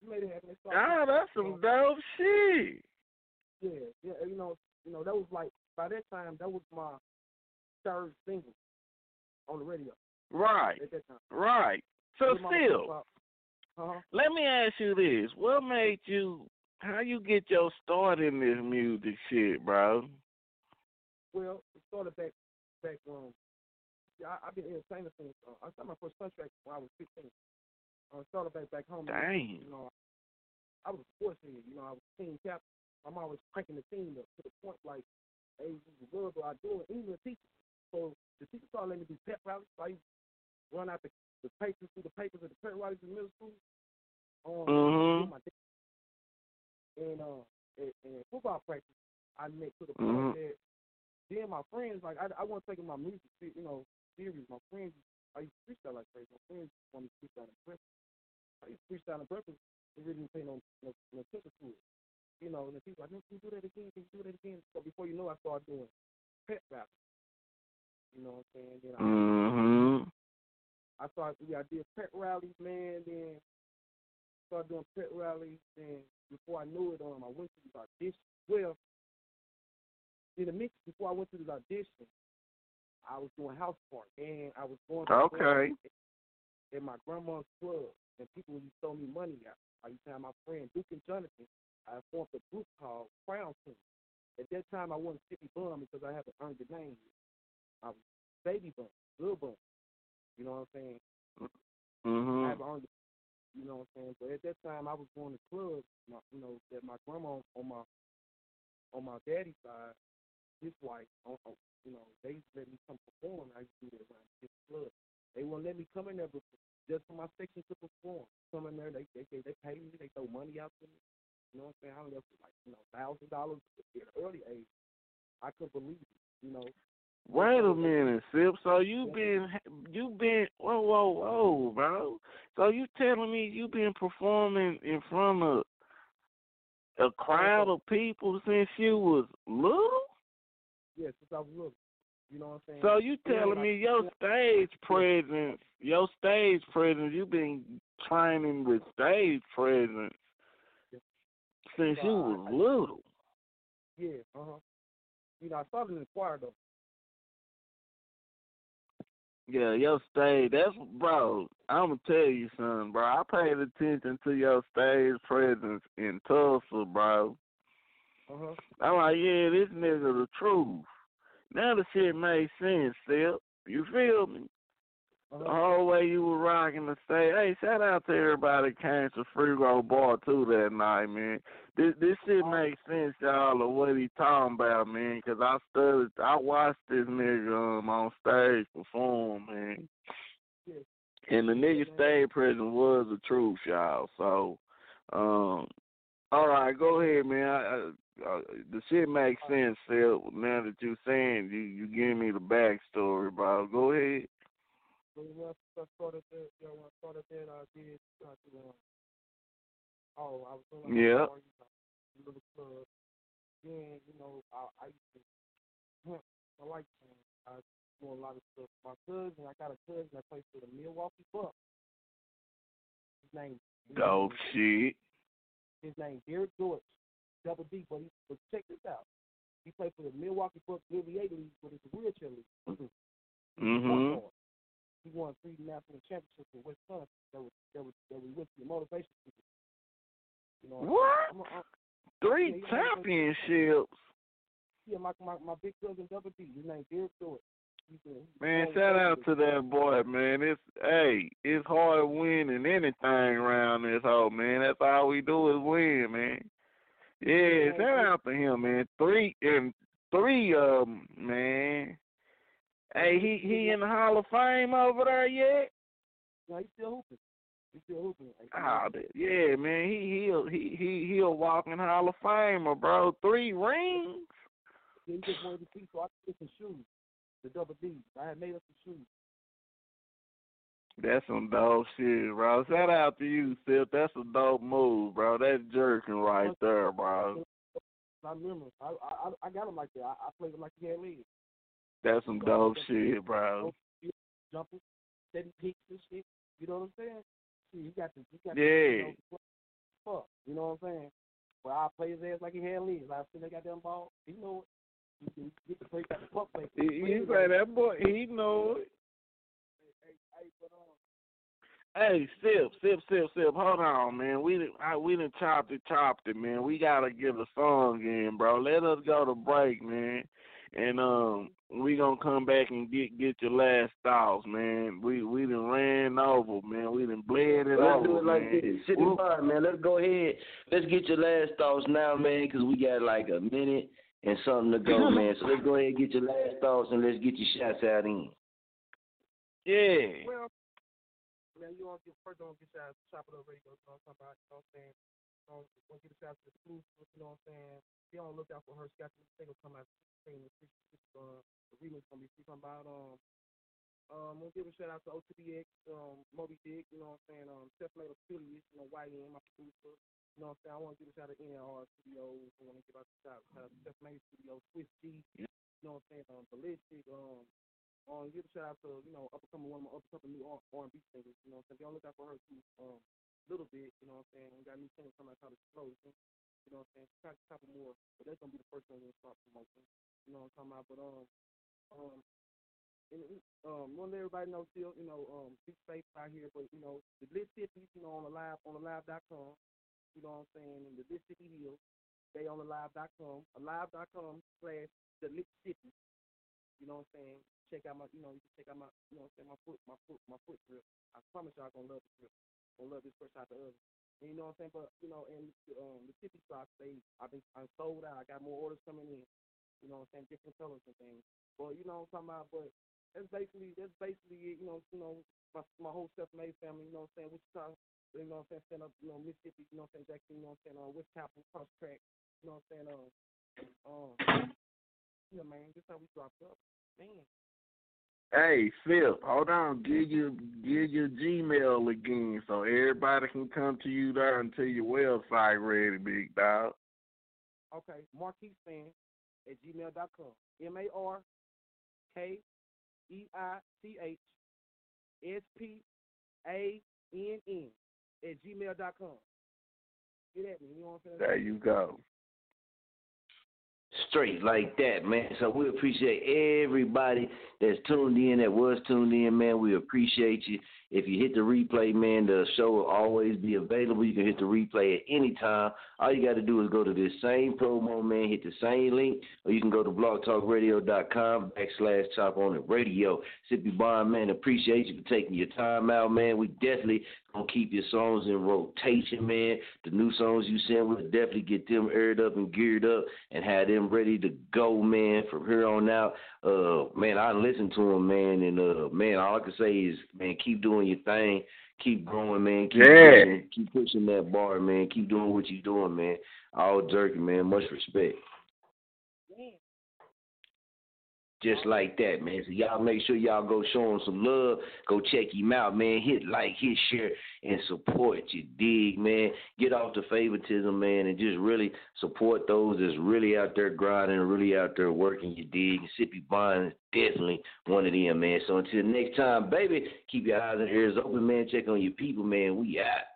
R: We we made it happen. It's all-
S: Ah, that's some dope shit.
R: Yeah, yeah, you know, you know, that was like by that time that was my third single on the radio.
S: Right.
R: At that time.
S: Right. So still,
R: Uh-huh.
S: let me ask you this: What made you? How you get your start in this music shit, bro?
R: Well, it started back back um yeah, I, I've been entertaining since uh, I started my first contract when I was fifteen. Uh, started back back home.
S: Dang.
R: You know, I was a sports senior, you know, I was team captain. I'm always cranking the team up to the point like, hey, what do I do? And even the teacher. So the teacher started letting me do pep rallies. So I used to run out the, the papers through the papers of the pep rallies in middle school. Um,
S: Mhm.
R: thing. And uh, at, at football practice, I met to the point
S: Mhm.
R: that then my friends like I I wasn't taking my music you know serious. My friends I used to freestyle like crazy. My friends wanted to freestyle in breakfast. I used to freestyle in breakfast and really didn't pay no no, no attention to it. You know, and the people like, no, can you do that again? Can you do that again? So before you know, I started doing pet rap. You know what I'm saying? Then I,
S: Mhm.
R: I started, yeah, I did pet rallies, man. Then started doing pet rallies. Then before I knew it, um, I went to these auditions. Well, in the mix before I went to this audition, I was doing house party, and I was going to
S: Okay.
R: in my grandma's club, and people used to throw me money out. I used to have my friend Duke and Jonathan. I formed a group called Crown Team. At that time, I wasn't City Bum because I haven't earned the name. I was Baby Bum, Little Bum. You know what I'm saying? I
S: Mhm.
R: haven't. You know what I'm saying? But at that time, I was going to clubs. My, you know that my grandma on my on my daddy's side, his wife, on, on, you know, they used to let me come perform. I used to do that around this club. They wouldn't let me come in there before, just for my section to perform. Come in there, they they they, they pay me, they throw money out to me. You know what I'm saying? I was there for like you know thousand dollars at an early age. I couldn't believe it. You know.
S: Wait a minute, Sip. So you been you been whoa whoa whoa, bro. So you telling me you been performing in front of a crowd of people since you was little?
R: Yeah, since I was little. You know what I'm saying?
S: So you telling me your stage presence, your stage presence, you've been training with stage presence since you was little.
R: Yeah, uh huh. You know, I started in the choir though.
S: Yeah, your stage. That's bro. I'm gonna tell you something, bro. I paid attention to your stage presence in Tulsa, bro.
R: Uh huh.
S: I'm like, yeah, this nigga the truth. Now the shit made sense, Sip. You feel me?
R: Uh-huh.
S: The whole way you were rocking the stage. Hey, shout out to everybody that came to Freego Bar too that night, man. This this shit makes sense, y'all, of what he talking about, man. Cause I studied, I watched this nigga um on stage perform, man. And the nigga stage presence was the truth, y'all. So, um, all right, go ahead, man. I, I, uh, the shit makes sense, Sip. Now that you're saying you you giving me the backstory, bro. Go ahead.
R: Oh, I was doing
S: Yeah.
R: a party, like, little club. Then, you know, I, I used to, hunt. I like, I was a lot of stuff. My cousin, I got a cousin that plays for the Milwaukee Bucks. His name, his
S: Dope
R: name-
S: shit.
R: His name Derek George, double D. But he, but check this out. He played for the Milwaukee Bucks Aviator League, but it's a wheelchair league.
S: Mhm.
R: He won three national championships in Wisconsin. That was that was that was with the motivation.
S: What?
R: I'm,
S: Three
R: yeah,
S: championships.
R: Yeah, my, my my big cousin Double D. His name Derek Stewart.
S: Man, shout out to that boy, man. It's hey, it's hard winning anything around this hoe, man. That's all we do is win, man. Yeah, shout out to him, man. Three and three of them, man. Hey, he he in the Hall of Fame over there yet?
R: No, he's still hooping. He's still hooping. Like,
S: Oh, yeah, man. He he'll he he he'll walk in Hall of Famer, bro. Three rings.
R: He just wanted to see, so I took some shoes. The Double D. I had made up some shoes.
S: That's some dope shit, bro. Shout out to you, Sip. That's a dope move, bro. That's jerking right there, bro.
R: I remember. I I I got him like that. I, I played him like he had legs.
S: That's some dope shit, bro.
R: Jumping, steady peaks and shit. You know what I'm saying? See, he got the he got
S: Yeah.
R: the, fuck. You know what I'm saying? But I play his ass like he had legs. I seen that goddamn ball. He know it. He, he get the play got the fuck play.
S: You you say that boy, he know it. Hey, Sip, Sip, Sip, Sip. Hold on, man. We I, we done chopped it, chopped it, man. We gotta get a song in, bro. Let us go to break, man. And um, we gonna come back and get get your last thoughts, man. We we done ran over, man. We done bled it
C: Let's
S: over,
C: do it like
S: man.
C: this. Sippi Bond, man. Let's go ahead. Let's get your last thoughts now, man, because we got like a minute and something to go, man. So let's go ahead and get your last thoughts and let's get your shots out in.
S: Yeah.
R: Well, man, you want to get first, don't get shot, chop it up, ready to go. You know what I'm talking about? You know what I'm saying? Um, to get a shout out to exclusive, you know what I'm saying? Be on the lookout for her. Got the single come out. The six, six, uh, the remix gonna be free. Talking about um, um, we'll give a shout out to OTBX, um, Mo B. Dick, you know what I'm saying? Um, Made Affiliates, you know, YN, my producer. You know what I'm saying? I want to give a shout out to NR Studios. I want to give out a shout out to Self Made Studios, Swiss G. You know what I'm saying? Um, Ballistic. Um, um, give a shout out to you know upcoming one of my upcoming new R and B singers. You know what I'm saying? Be on the lookout for her too. Um, little bit. You know what I'm saying? We got new single coming out called Explosion. You know what I'm saying? Try a couple more, but that's gonna be the first one we're gonna start promoting. You know what I'm talking about? But um, um, and um, want to let everybody know still, you know, um, be safe out here. But you know, the Lit Sippi, you know, on the live on the live.com. You know what I'm saying? And the Lit Sippi Hill, they on the live.com, alive.com slash the Lit Sippi. You know what I'm saying? Check out my, you know, you can check out my, you know what I'm saying, my foot, my foot, my foot grip. I promise y'all gonna love the grip. Gonna love this out the oven. And you know what I'm saying? But you know, and um, the Sippi stocks, they, I've been, I'm sold out. I got more orders coming in. You know what I'm saying? Different colors and things. But you know what I'm talking about? But that's basically, that's basically it. You know, you know, my my whole self-made family. You know what I'm saying? Wichita, you know what I'm saying? Stand up, you know, Mississippi. You know what I'm saying? Jackson. You know what I'm saying? Uh, West Capitol, Cross Track. You know what I'm saying? Um, um, yeah, man. This how we dropped up, man.
S: Hey, Phil, hold on. Give your give your Gmail again so everybody can come to you there until your website ready, big dog.
R: Okay, Marquise Fan at gmail.com. M A R K E I C H S P A N N at gmail.com. Get at me, you know what I'm saying?
S: There you go.
C: Straight like that, man. So we appreciate everybody that's tuned in, that was tuned in, man. We appreciate you. If you hit the replay, man, the show will always be available. You can hit the replay at any time. All you got to do is go to this same promo, man, hit the same link, or you can go to blogtalkradio.com backslash chop on the radio. Sippi Bond, man, appreciate you for taking your time out, man. We definitely gonna keep your songs in rotation, man. The new songs you send, we'll definitely get them aired up and geared up and have them ready to go, man. From here on out, uh, man, I listen to them, man, and uh, man, all I can say is, man, keep doing your thing, keep growing, man. Keep
S: Yeah.
C: pushing, keep pushing that bar, man. Keep doing what you're doing, man. All jerky, man. Much respect. Just like that, man. So y'all make sure y'all go show him some love. Go check him out, man. Hit like, hit share, and support. You dig, man. Get off the favoritism, man, and just really support those that's really out there grinding, really out there working. You dig. Sippi Bond is definitely one of them, man. So until next time, baby, keep your eyes and ears open, man. Check on your people, man. We out.